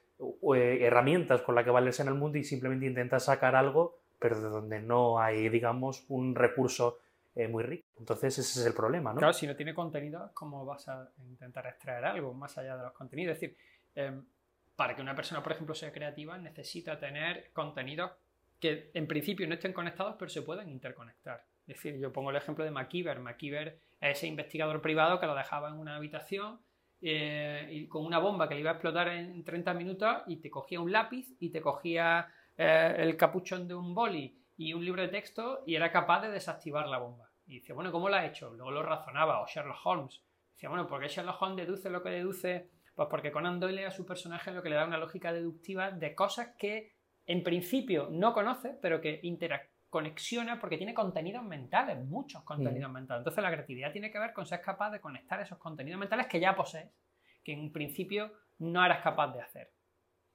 eh, herramientas con las que valerse en el mundo y simplemente intentas sacar algo, pero de donde no hay, digamos, un recurso eh, muy rico. Entonces ese es el problema, ¿no? Claro, si no tiene contenido, ¿cómo vas a intentar extraer algo más allá de los contenidos? Es decir, em, para que una persona, por ejemplo, sea creativa, necesita tener contenidos que en principio no estén conectados, pero se puedan interconectar. Es decir, yo pongo el ejemplo de MacIver. MacIver es ese investigador privado que lo dejaba en una habitación eh, y con una bomba que le iba a explotar en 30 minutos y te cogía un lápiz y te cogía eh, el capuchón de un boli y un libro de texto y era capaz de desactivar la bomba. Y dice, bueno, ¿cómo lo ha hecho? Luego lo razonaba, o Sherlock Holmes. Decía, bueno, ¿por qué Sherlock Holmes deduce lo que deduce? Pues porque Conan Doyle a su personaje lo que le da una lógica deductiva de cosas que en principio no conoce, pero que interconexiona porque tiene contenidos mentales, muchos contenidos mentales. Entonces la creatividad tiene que ver con ser capaz de conectar esos contenidos mentales que ya posees, que en principio no eras capaz de hacer.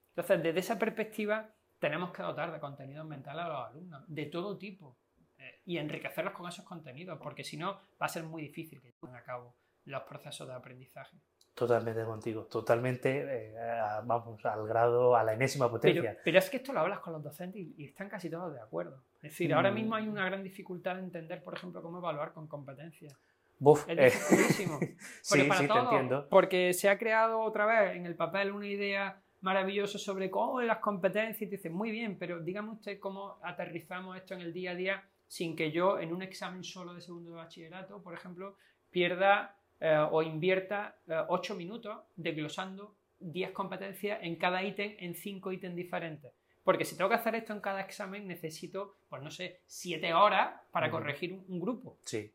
Entonces, desde esa perspectiva, tenemos que dotar de contenidos mentales a los alumnos, de todo tipo, eh, y enriquecerlos con esos contenidos, porque si no, va a ser muy difícil que lleven a cabo los procesos de aprendizaje. Totalmente contigo, totalmente, eh, a- vamos, al grado, a la enésima potencia. Pero, pero es que esto lo hablas con los docentes y, y están casi todos de acuerdo. Es decir, ahora Mm. mismo hay una gran dificultad en entender, por ejemplo, cómo evaluar con competencias. Buf, Es eh, dificilísimo. Pero sí, para sí, te entiendo. Porque se ha creado otra vez en el papel una idea maravillosa sobre cómo las competencias. Y te dices, muy bien, pero dígame usted cómo aterrizamos esto en el día a día sin que yo en un examen solo de segundo de bachillerato, por ejemplo, pierda eh, o invierta eh, 8 minutos desglosando 10 competencias en cada ítem en 5 ítems diferentes. Porque si tengo que hacer esto en cada examen, necesito, pues no sé, 7 horas para corregir un- un grupo. Sí.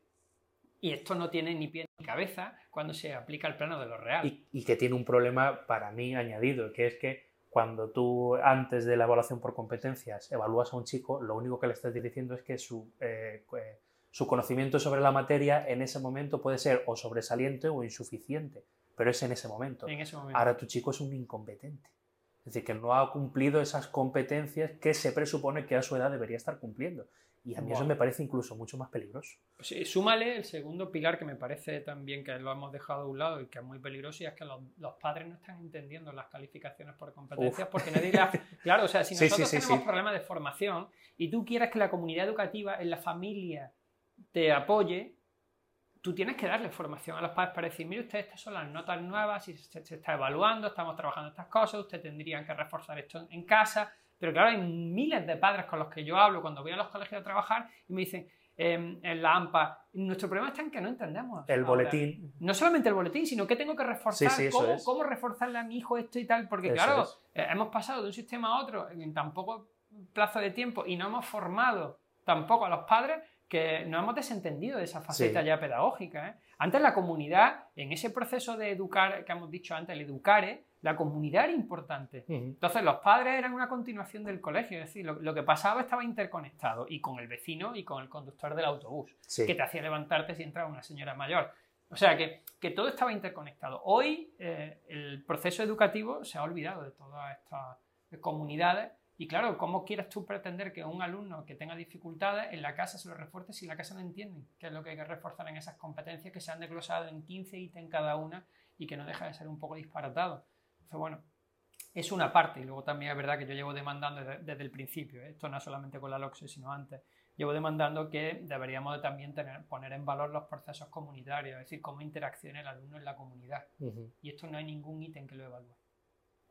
Y esto no tiene ni pie ni cabeza cuando se aplica al plano de lo real. Y, y que tiene un problema para mí añadido, que es que cuando tú antes de la evaluación por competencias evalúas a un chico, lo único que le estás diciendo es que su, eh, eh, su conocimiento sobre la materia en ese momento puede ser o sobresaliente o insuficiente, pero es en ese momento. en ese momento. Ahora tu chico es un incompetente. Es decir, que no ha cumplido esas competencias que se presupone que a su edad debería estar cumpliendo. Y a mí eso me parece incluso mucho más peligroso. Sí, súmale el segundo pilar que me parece también que lo hemos dejado a un lado y que es muy peligroso y es que los, los padres no están entendiendo las calificaciones por competencias Uf. porque nadie las... Claro, o sea, si Sí, sí, nosotros sí, tenemos problemas de formación y tú quieres que la comunidad educativa en la familia te apoye, tú tienes que darle formación a los padres para decir, mire usted, estas son las notas nuevas, y se, se está evaluando, estamos trabajando estas cosas, usted tendría que reforzar esto en casa. Pero claro, hay miles de padres con los que yo hablo cuando voy a los colegios a trabajar y me dicen, em, en la AMPA, nuestro problema está en que no entendemos. El ahora". boletín, No solamente el boletín, sino que tengo que reforzar Sí, sí, cómo, cómo reforzarle a mi hijo esto y tal, porque Eso claro, eh, hemos pasado de un sistema a otro en tan poco plazo de tiempo y no hemos formado tampoco a los padres que nos hemos desentendido de esa faceta Sí. ya pedagógica. ¿eh? Antes la comunidad, en ese proceso de educar, que hemos dicho antes, el educare, la comunidad era importante. Ujú. Entonces los padres eran una continuación del colegio, es decir, lo, lo que pasaba estaba interconectado y con el vecino y con el conductor del autobús sí. que te hacía levantarte si entraba una señora mayor. O sea, que, que todo estaba interconectado. Hoy eh, el proceso educativo se ha olvidado de todas estas comunidades Y claro, ¿cómo quieres tú pretender que un alumno que tenga dificultades en la casa se lo refuerce si en la casa no entienden? Que es lo que hay que reforzar en esas competencias que se han desglosado en 15 ítems cada una y que no deja de ser un poco disparatado. Entonces, bueno, es una parte y luego también es verdad que yo llevo demandando desde, desde el principio, ¿eh? esto no solamente con la LOCSE, sino antes, llevo demandando que deberíamos de también tener, poner en valor los procesos comunitarios, es decir, cómo interacciona el alumno en la comunidad. Y esto no hay ningún ítem que lo evalúe.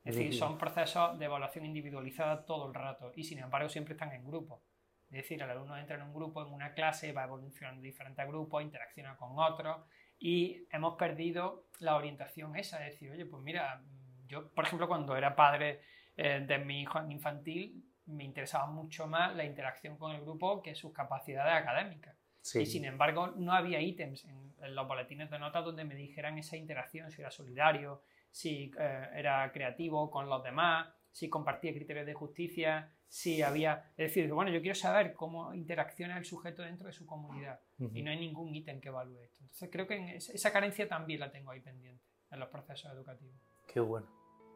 Es decir, son procesos de evaluación individualizada todo el rato y sin embargo siempre están en grupo. Es decir, el alumno entra en un grupo, en una clase, va evolucionando en diferentes grupos, interacciona con otros y hemos perdido la orientación esa, de decir, oye, pues mira, yo, por ejemplo, cuando era padre eh, de mi hijo infantil, me interesaba mucho más la interacción con el grupo que sus capacidades académicas. Sí. Y sin embargo, no había ítems en, en los boletines de notas donde me dijeran esa interacción, si era solidario, si eh, era creativo con los demás, si compartía criterios de justicia, si había... Es decir, bueno, yo quiero saber cómo interacciona el sujeto dentro de su comunidad y no hay ningún ítem que evalúe esto. Entonces creo que en esa carencia también la tengo ahí pendiente en los procesos educativos. Qué bueno,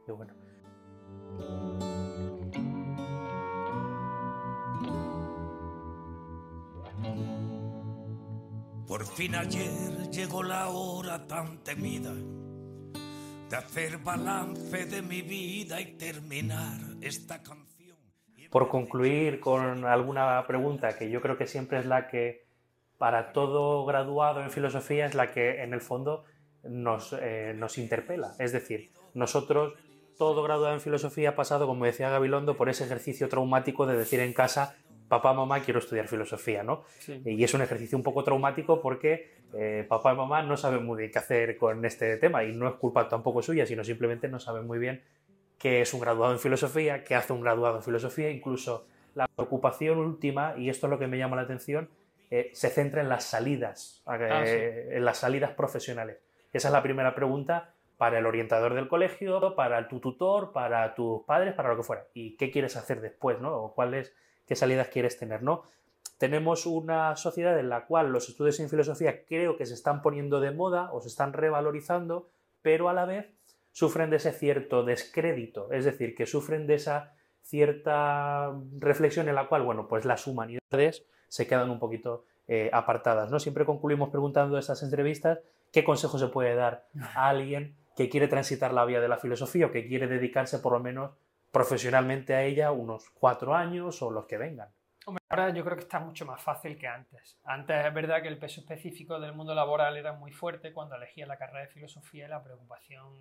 qué bueno. Por fin ayer llegó la hora tan temida de hacer balance de mi vida y terminar esta canción. Por concluir con alguna pregunta que yo creo que siempre es la que para todo graduado en filosofía es la que en el fondo nos, eh, nos interpela. Es decir, nosotros, todo graduado en filosofía ha pasado, como decía Gabilondo, por ese ejercicio traumático de decir en casa, papá, mamá, quiero estudiar filosofía, ¿no? Y es un ejercicio un poco traumático porque eh, papá y mamá no saben muy bien qué hacer con este tema y no es culpa tampoco suya, sino simplemente no saben muy bien qué es un graduado en filosofía, qué hace un graduado en filosofía, incluso la preocupación última, y esto es lo que me llama la atención, eh, se centra en las salidas, eh, Ah, sí. en las salidas profesionales. Esa es la primera pregunta para el orientador del colegio, para tu tutor, para tus padres, para lo que fuera. ¿Y qué quieres hacer después, no? O cuáles, qué salidas quieres tener, ¿no? Tenemos una sociedad en la cual los estudios en filosofía creo que se están poniendo de moda o se están revalorizando, pero a la vez sufren de ese cierto descrédito, es decir, que sufren de esa cierta reflexión en la cual, bueno, pues las humanidades se quedan un poquito eh, apartadas, ¿no? Siempre concluimos preguntando estas entrevistas qué consejo se puede dar a alguien que quiere transitar la vía de la filosofía o que quiere dedicarse por lo menos profesionalmente a ella unos cuatro años o los que vengan. Ahora yo creo que está mucho más fácil que antes. Antes es verdad que el peso específico del mundo laboral era muy fuerte cuando elegías la carrera de filosofía y la preocupación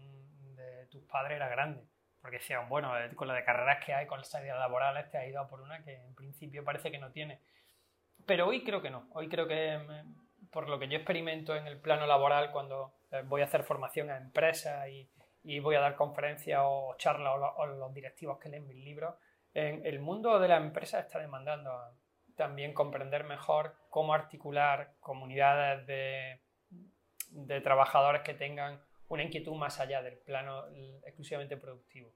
de tus padres era grande. Porque decían, bueno, eh, con la de carreras que hay, con las salidas laborales, te has ido por una que en principio parece que no tiene. Pero hoy creo que no. Hoy creo que, mm, por lo que yo experimento en el plano laboral, cuando voy a hacer formación a empresas y, voy a dar conferencias o charlas o los directivos que leen mis libros, en el mundo de la empresa está demandando también comprender mejor cómo articular comunidades de, trabajadores que tengan una inquietud más allá del plano eh, exclusivamente productivo.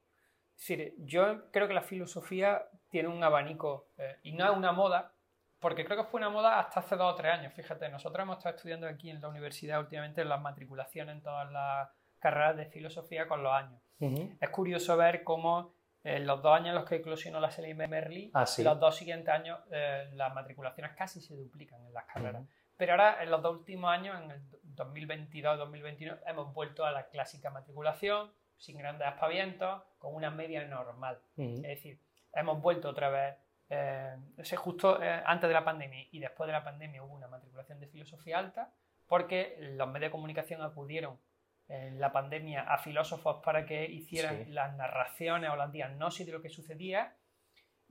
Es decir, yo creo que la filosofía tiene un abanico eh, y no es una moda, porque creo que fue una moda hasta hace dos o tres años. Fíjate, nosotros hemos estado estudiando aquí en la universidad últimamente las matriculaciones en todas las carreras de filosofía con los años. Es curioso ver cómo en los dos años en los que eclosionó la serie Merli, Ah, sí. los dos siguientes años eh, las matriculaciones casi se duplican en las carreras. Ujú. Pero ahora, en los dos últimos años, en el 2022-2021, hemos vuelto a la clásica matriculación, sin grandes aspavientos, con una media normal. Ujú. Es decir, hemos vuelto otra vez, eh, ese justo eh, antes de la pandemia y después de la pandemia hubo una matriculación de filosofía alta, porque los medios de comunicación acudieron en la pandemia a filósofos para que hicieran Sí. las narraciones o las diagnosis de lo que sucedía,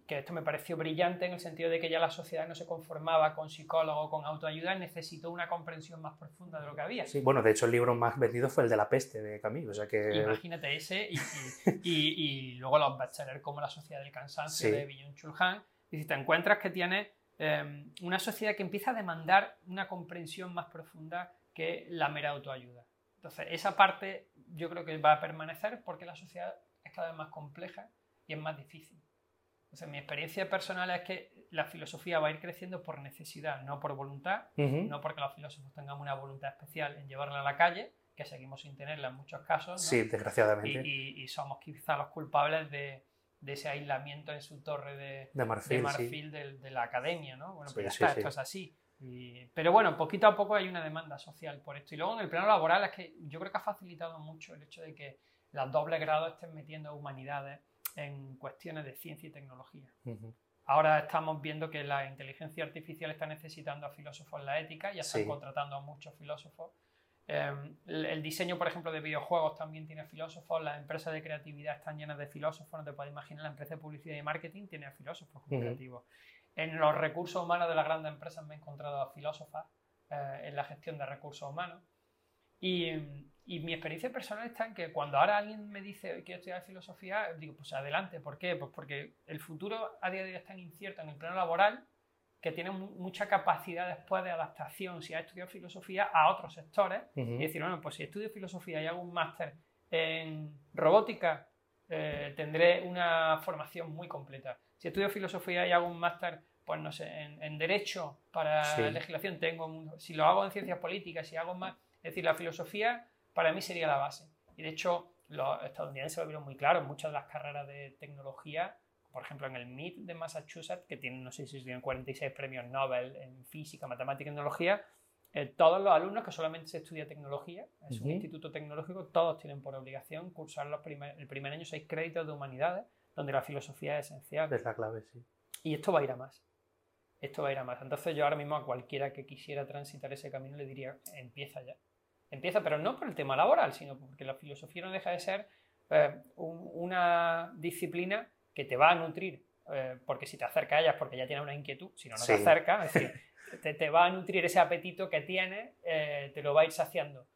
que esto me pareció brillante en el sentido de que ya la sociedad no se conformaba con psicólogos, con autoayuda, necesitó una comprensión más profunda de lo que había. Sí, bueno, de hecho el libro más vendido fue el de la peste de Camus, o sea que... Imagínate ese y, y- y- y luego los bestsellers como La Sociedad del Cansancio Sí. de Byung-Chul Han. Y si te encuentras que tienes eh, una sociedad que empieza a demandar una comprensión más profunda que la mera autoayuda. Entonces, esa parte yo creo que va a permanecer porque la sociedad es cada vez más compleja y es más difícil. Entonces, mi experiencia personal es que la filosofía va a ir creciendo por necesidad, no por voluntad, no porque los filósofos tengamos una voluntad especial en llevarla a la calle, que seguimos sin tenerla en muchos casos, ¿no? Sí, y, desgraciadamente. y- y somos quizá los culpables de, de ese aislamiento en su torre de, De marfil, de, marfil la academia, ¿no? Bueno, Sí, pues ya sí, está, esto es así. Y- pero bueno, poquito a poco hay una demanda social por esto. Y luego en el plano laboral es que yo creo que ha facilitado mucho el hecho de que las dobles grados estén metiendo humanidades en cuestiones de ciencia y tecnología. Ahora estamos viendo que la inteligencia artificial está necesitando a filósofos en la ética, ya están contratando a muchos filósofos. Eh, el, diseño, por ejemplo, de videojuegos también tiene filósofos, las empresas de creatividad están llenas de filósofos, no te puedes imaginar, la empresa de publicidad y marketing tiene a filósofos creativos. En los recursos humanos de las grandes empresas me he encontrado a filósofas eh, en la gestión de recursos humanos. Y, y mi experiencia personal está en que cuando ahora alguien me dice quiero estudiar filosofía, digo, pues adelante. ¿Por qué? Pues porque el futuro a día de hoy es tan incierto en el plano laboral que tiene mu- mucha capacidad después de adaptación, si has estudiado filosofía, a otros sectores. Y decir, bueno, pues si estudio filosofía y hago un máster en robótica, eh, tendré una formación muy completa. Si estudio filosofía y hago un máster, pues no sé, en, en derecho para Sí. legislación, tengo un- si lo hago en ciencias políticas, si hago más, es decir, la filosofía para mí sería la base. Y de hecho, los estadounidenses lo vieron muy claro en muchas de las carreras de tecnología, por ejemplo, en el MIT de Massachusetts, que tienen, no sé si tienen 46 premios Nobel en física, matemática y tecnología, eh, todos los alumnos que solamente se estudia tecnología, es un instituto tecnológico, todos tienen por obligación cursar los primer- el primer año seis créditos de humanidades, donde la filosofía es esencial. Es la clave, sí. Y esto va a ir a más. Esto va a ir a más. Entonces yo ahora mismo a cualquiera que quisiera transitar ese camino le diría, empieza ya. Empieza, pero no por el tema laboral, sino porque la filosofía no deja de ser eh, un- una disciplina que te va a nutrir, eh, porque si te acercas a ella es porque ya tienes una inquietud, si no, no te Sí. acercas, es decir, te, te va a nutrir ese apetito que tienes, eh, te lo va a ir saciando.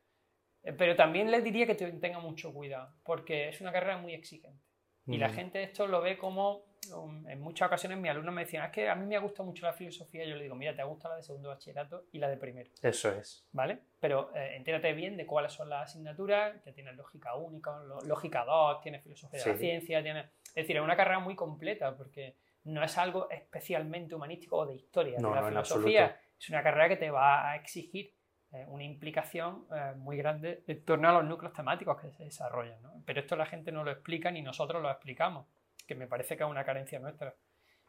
Eh, Pero también les diría que te- tenga mucho cuidado, porque es una carrera muy exigente. Y la Ujú. gente esto lo ve como, um, en muchas ocasiones mis alumnos me decían, es que a mí me gusta mucho la filosofía, yo le digo, mira, te gusta la de segundo bachillerato y la de primero, Eso es. ¿vale? Pero eh, entérate bien de cuáles son las asignaturas, que tiene lógica única, lógica 2, tiene filosofía de la ciencia, tiene... Es decir, es una carrera muy completa, porque no es algo especialmente humanístico o de historia. No, la no, filosofía es una carrera que te va a exigir eh, una implicación eh, muy grande en torno a los núcleos temáticos que se desarrollan. ¿no? Pero esto la gente no lo explica ni nosotros lo explicamos, que me parece que es una carencia nuestra.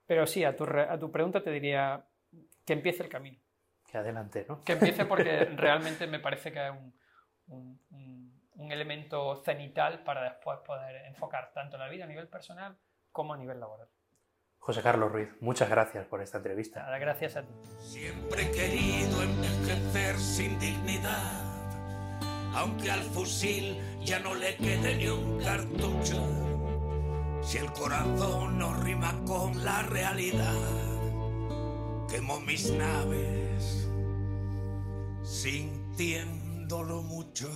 Pero sí, a tu, re- a tu pregunta te diría que empiece el camino. Que adelante, ¿no? Que empiece porque realmente me parece que es un, un- un- un elemento cenital para después poder enfocar tanto la vida a nivel personal como a nivel laboral. José Carlos Ruiz, muchas gracias por esta entrevista. Nada, gracias a ti. Siempre he querido envejecer sin dignidad, aunque al fusil ya no le quede ni un cartucho. Si el corazón no rima con la realidad, quemo mis naves sintiéndolo mucho.